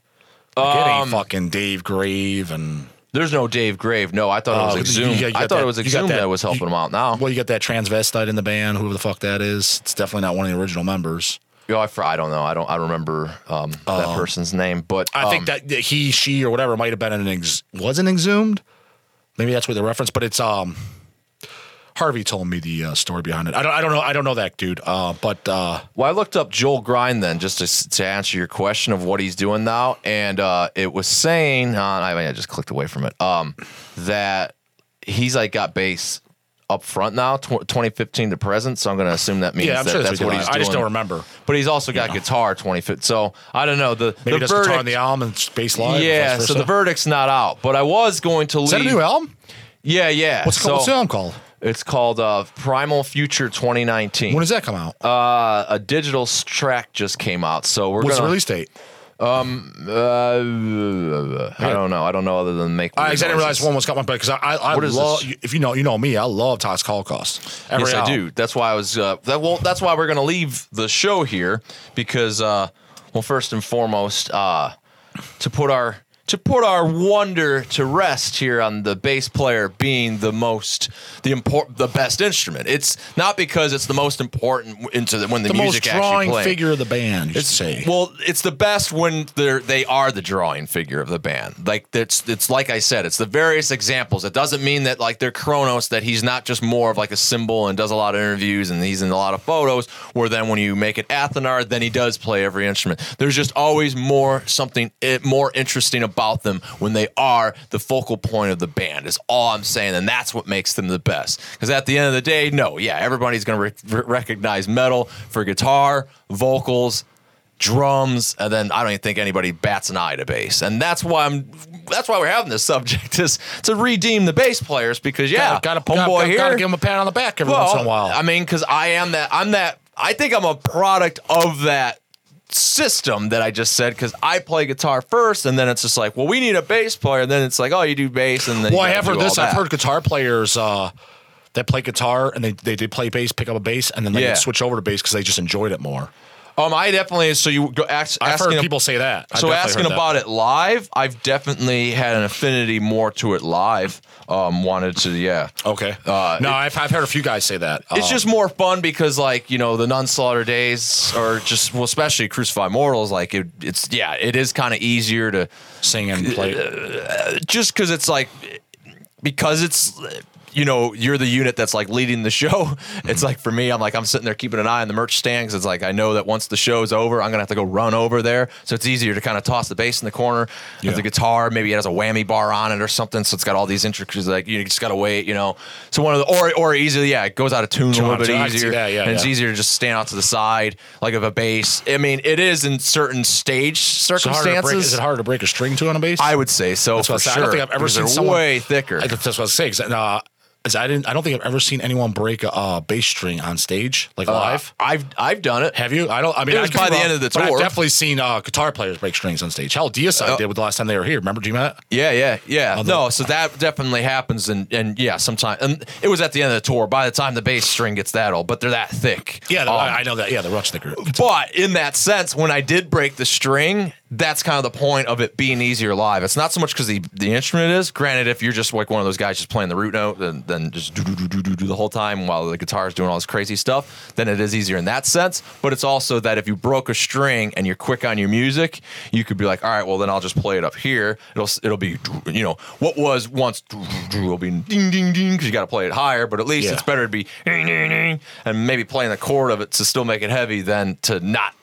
[SPEAKER 1] Um,
[SPEAKER 2] ain't fucking Dave Grave and
[SPEAKER 1] There's no Dave Grave. No, I thought it was
[SPEAKER 2] Uh,
[SPEAKER 1] Exhumed.
[SPEAKER 2] got- you
[SPEAKER 1] I thought
[SPEAKER 2] that-
[SPEAKER 1] it was Exhumed that,
[SPEAKER 2] that-
[SPEAKER 1] was helping
[SPEAKER 2] you-
[SPEAKER 1] him out now.
[SPEAKER 2] well, you got that transvestite in the band, whoever the fuck that is. It's definitely not one of the original members.
[SPEAKER 1] Yo, I, I don't know. I don't. I remember um, that person's name, but
[SPEAKER 2] I think
[SPEAKER 1] um,
[SPEAKER 2] that that he, she, or whatever might have been an ex- wasn't exhumed. Maybe that's where the reference, but it's um. Harvey told me the uh, story behind it. I don't. I don't know. I don't know that dude. Uh, but uh,
[SPEAKER 1] Well, I looked up Joel Grind then just to, to answer your question of what he's doing now, and uh, it was saying uh, I mean I just clicked away from it um, that he's like got bass up front now, tw- 2015 to present. So I'm going to assume that means
[SPEAKER 2] yeah, I'm
[SPEAKER 1] that
[SPEAKER 2] sure
[SPEAKER 1] that's what
[SPEAKER 2] what
[SPEAKER 1] he's doing.
[SPEAKER 2] I just don't remember.
[SPEAKER 1] But he's also got guitar 2015. So I don't know the
[SPEAKER 2] Maybe
[SPEAKER 1] the
[SPEAKER 2] that's guitar on the album and bass live. or
[SPEAKER 1] yeah, so the verdict's not out, but I was going to leave.
[SPEAKER 2] is that a new album?
[SPEAKER 1] Yeah, yeah.
[SPEAKER 2] What's, it called? What's the
[SPEAKER 1] so
[SPEAKER 2] album called?
[SPEAKER 1] It's called uh, Primal Future 2019.
[SPEAKER 2] When does that come out?
[SPEAKER 1] uh, a digital track just came out, so we're
[SPEAKER 2] What's the
[SPEAKER 1] gonna.
[SPEAKER 2] release date?
[SPEAKER 1] Uh, I don't know. I don't know other than make.
[SPEAKER 2] I, I didn't realize one was coming, but because I, I, I
[SPEAKER 1] What is
[SPEAKER 2] love.
[SPEAKER 1] this?
[SPEAKER 2] If you know, you know me. I love Toxic Holocaust. Every
[SPEAKER 1] Yes, I do. That's why I was. Uh, that well, that's why we're gonna leave the show here because, uh, well, first and foremost, uh, to put our to put our wonder to rest here on the bass player being the most the important the best instrument. It's not because it's the most important into the, when the,
[SPEAKER 2] The most
[SPEAKER 1] music actually
[SPEAKER 2] drawing figure of the band, you should say.
[SPEAKER 1] Well, it's the best when they're they are the drawing figure of the band. Like it's it's like I said, it's the various examples. It doesn't mean that like they're Cronos that he's not just more of like a symbol and does a lot of interviews and he's in a lot of photos. Where then when you make it Athenar, then he does play every instrument. There's just always more something eh, more interesting about them when they are the focal point of the band. Is all I'm saying, and that's what makes them the best. Because at the end of the day, no, yeah, everybody's gonna re- re- recognize metal for guitar, vocals drums, and then I don't even think anybody bats an eye to bass. And that's why I'm that's why we're having this subject is to redeem the bass players because yeah,
[SPEAKER 2] gotta,
[SPEAKER 1] homeboy
[SPEAKER 2] gotta,
[SPEAKER 1] here.
[SPEAKER 2] gotta give him a pat on the back every once in a while.
[SPEAKER 1] I mean, because I am that I'm that I think I'm a product of that system that I just said because I play guitar first and then it's just like, well, we need a bass player. And then it's like, oh, you do bass and then
[SPEAKER 2] well, I have heard this. I've heard guitar players uh, that play guitar and they, they play bass, pick up a bass, and then they
[SPEAKER 1] Yeah.
[SPEAKER 2] switch over to bass because they just enjoyed it more.
[SPEAKER 1] Um, I definitely so you go ask,
[SPEAKER 2] I've
[SPEAKER 1] asking
[SPEAKER 2] heard people say that. I've
[SPEAKER 1] So asking
[SPEAKER 2] heard that.
[SPEAKER 1] about it live, I've definitely had an affinity more to it live. Um, wanted to, yeah.
[SPEAKER 2] Okay.
[SPEAKER 1] Uh,
[SPEAKER 2] no, I've, I've heard a few guys say that.
[SPEAKER 1] It's
[SPEAKER 2] Uh,
[SPEAKER 1] just more fun because, like, you know, the non-slaughter days, or just well, especially Crucified Mortals, like it, it's yeah, it is kind of easier to
[SPEAKER 2] sing and play.
[SPEAKER 1] just because it's like because it's you know you're the unit that's like leading the show it's like for me i'm like i'm sitting there keeping an eye on the merch stand because it's like i know that once the show's over i'm gonna have to go run over there so it's easier to kind of toss the bass in the corner
[SPEAKER 2] Yeah.
[SPEAKER 1] with the guitar maybe it has a whammy bar on it or something so it's got all these intricacies like you just gotta wait you know so one of the or or easily yeah it goes out of tune a little bit
[SPEAKER 2] tune. I can see
[SPEAKER 1] easier
[SPEAKER 2] that, yeah,
[SPEAKER 1] and it's easier to just stand out to the side like of a bass i mean it is in certain stage
[SPEAKER 2] So
[SPEAKER 1] circumstances
[SPEAKER 2] break, is it hard to break a string to on a bass?
[SPEAKER 1] I would say so
[SPEAKER 2] That's
[SPEAKER 1] for sure.
[SPEAKER 2] I don't think I've ever seen someone
[SPEAKER 1] way thicker.
[SPEAKER 2] I, that's what I was saying. uh, is I didn't. I don't think I've ever seen anyone break a uh, bass string on stage, like live.
[SPEAKER 1] I've I've done it.
[SPEAKER 2] Have you? I don't. I mean,
[SPEAKER 1] It was by the
[SPEAKER 2] wrong,
[SPEAKER 1] end of the
[SPEAKER 2] but I've
[SPEAKER 1] tour.
[SPEAKER 2] definitely seen uh, guitar players break strings on stage. Hell, Deicide did with the last time they were here. Remember, G Matt?
[SPEAKER 1] Yeah, yeah, yeah.
[SPEAKER 2] Although-
[SPEAKER 1] no, so that definitely happens, and and yeah, sometimes. And it was at the end of the tour. By the time the bass string gets that old, but they're that thick.
[SPEAKER 2] Yeah,
[SPEAKER 1] Um,
[SPEAKER 2] I, know that. Yeah, the Rush thicker.
[SPEAKER 1] But in that sense, when I did break the string, that's kind of the point of it being easier live. It's not so much because the, the instrument is. Granted, if you're just like one of those guys just playing the root note, then, then just do do do do do do the whole time while the guitar is doing all this crazy stuff, then it is easier in that sense. But it's also that if you broke a string and you're quick on your music, you could be like, all right, well then I'll just play it up here. It'll it'll be you know what was once will be ding ding ding because you got to play it higher. But at least
[SPEAKER 2] Yeah.
[SPEAKER 1] it's better to be ding, ding, ding, and maybe playing the chord of it to still make it heavy than to not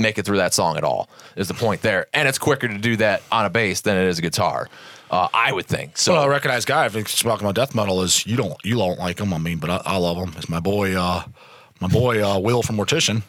[SPEAKER 1] make it through that song at all is the point there and it's quicker to do that on a bass than it is a guitar uh, i would think so
[SPEAKER 2] So a recognized guy. If it's talking about death metal, is you don't you don't like him. I mean, but I, I love him. It's my boy. uh My boy uh, Will from Mortician.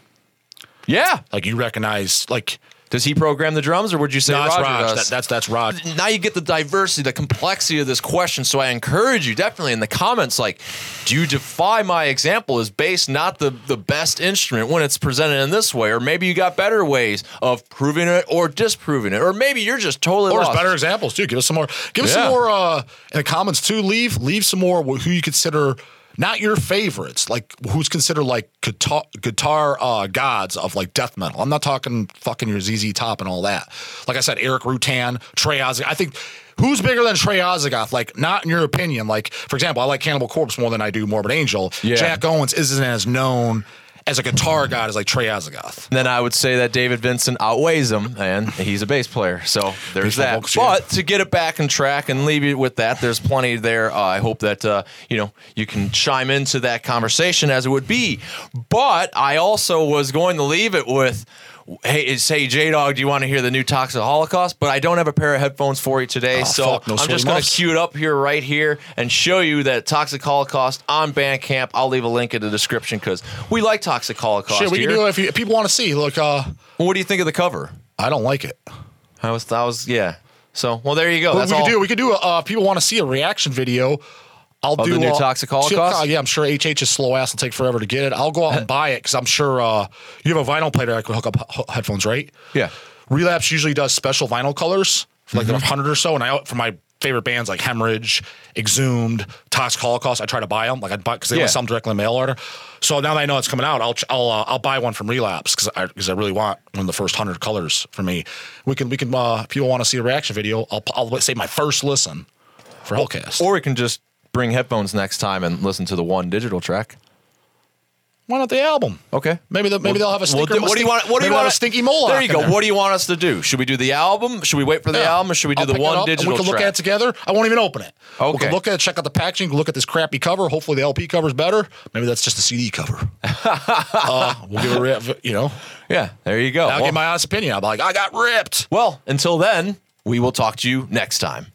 [SPEAKER 1] yeah
[SPEAKER 2] Like you recognize like.
[SPEAKER 1] Does he program the drums or would you say
[SPEAKER 2] No, that's
[SPEAKER 1] Roger
[SPEAKER 2] Raj.
[SPEAKER 1] does?
[SPEAKER 2] That, that's that's Raj.
[SPEAKER 1] now you get the diversity, the complexity of this question. So I encourage you definitely in the comments, like, do you defy my example as bass not the, the best instrument when it's presented in this way? Or maybe you got better ways of proving it or disproving it. Or maybe you're just totally
[SPEAKER 2] Or
[SPEAKER 1] lost.
[SPEAKER 2] better examples too. Give us some more. Give us some more uh, in the comments too. Leave leave some more who you consider not your favorites, like who's considered like guitar guitar uh, gods of like death metal. I'm not talking fucking your ZZ Top and all that. Like I said, Erik Rutan, Trey Ozzy. I think who's bigger than Trey Azagthoth? Like not in your opinion. Like for example, I like Cannibal Corpse more than I do Morbid Angel.
[SPEAKER 1] Yeah.
[SPEAKER 2] Jack Owens isn't as known as a guitar god is like Trey Azagthoth.
[SPEAKER 1] then I would say that David Vincent outweighs him, and he's a bass player. So there's that.
[SPEAKER 2] folks, yeah.
[SPEAKER 1] But to get it back on track and leave you with that, there's plenty there. Uh, I hope that uh, you know you can chime into that conversation as it would be. But I also was going to leave it with. Hey, say J Dog, do you want to hear the new Toxic Holocaust? But I don't have a pair of headphones for you today,
[SPEAKER 2] Oh,
[SPEAKER 1] so
[SPEAKER 2] fuck, no
[SPEAKER 1] I'm just going to cue it up here, right here, and show you that Toxic Holocaust on Bandcamp. I'll leave a link in the description because we like Toxic Holocaust.
[SPEAKER 2] Shit, we
[SPEAKER 1] here.
[SPEAKER 2] can do it if, you, if people want to see. Look, uh,
[SPEAKER 1] Well, what do you think of the cover?
[SPEAKER 2] I don't like it.
[SPEAKER 1] I was, I was, yeah. So, well, there you go. That's
[SPEAKER 2] we
[SPEAKER 1] all.
[SPEAKER 2] could do. We could do. A, uh, if people want to see a reaction video. I'll
[SPEAKER 1] Of
[SPEAKER 2] do
[SPEAKER 1] the new
[SPEAKER 2] uh,
[SPEAKER 1] Toxic Holocaust?
[SPEAKER 2] Yeah, I'm sure HH is slow ass will take forever to get it. I'll go out and buy it because I'm sure uh, you have a vinyl player that can hook up headphones, right?
[SPEAKER 1] Yeah.
[SPEAKER 2] Relapse usually does special vinyl colors for like
[SPEAKER 1] Mm-hmm.
[SPEAKER 2] hundred or so, and I for my favorite bands like Hemorrhage, Exhumed, Toxic Holocaust. I try to buy them, like I buy because they
[SPEAKER 1] Yeah.
[SPEAKER 2] sell them directly in the mail order. So now that I know it's coming out, I'll I'll uh, I'll buy one from Relapse because I because I really want one of the first hundred colors for me. We can we can uh, if people want to see a reaction video, I'll I'll say my first listen for Hellcast.
[SPEAKER 1] Or we can just bring headphones next time and listen to the one digital track.
[SPEAKER 2] Why not the album?
[SPEAKER 1] Okay.
[SPEAKER 2] Maybe the, maybe they'll have a
[SPEAKER 1] Well,
[SPEAKER 2] stinker.
[SPEAKER 1] do- what do you want? What do you want?
[SPEAKER 2] a stinky mole?
[SPEAKER 1] There you go. What do you want us to do? Should we do the album? Should we wait for the
[SPEAKER 2] Yeah.
[SPEAKER 1] album, or should we do
[SPEAKER 2] I'll
[SPEAKER 1] the one digital
[SPEAKER 2] We can look
[SPEAKER 1] track?
[SPEAKER 2] at it together. I won't even open it. We
[SPEAKER 1] Okay.
[SPEAKER 2] can look at it, check out the packaging, look at this crappy cover. Hopefully the LP cover's better. Maybe that's just a CD cover. uh, we'll give it a rip, you know.
[SPEAKER 1] yeah, there you go.
[SPEAKER 2] I'll
[SPEAKER 1] Well,
[SPEAKER 2] give my honest opinion. I'll be like, I got ripped.
[SPEAKER 1] well, until then, we will talk to you next time.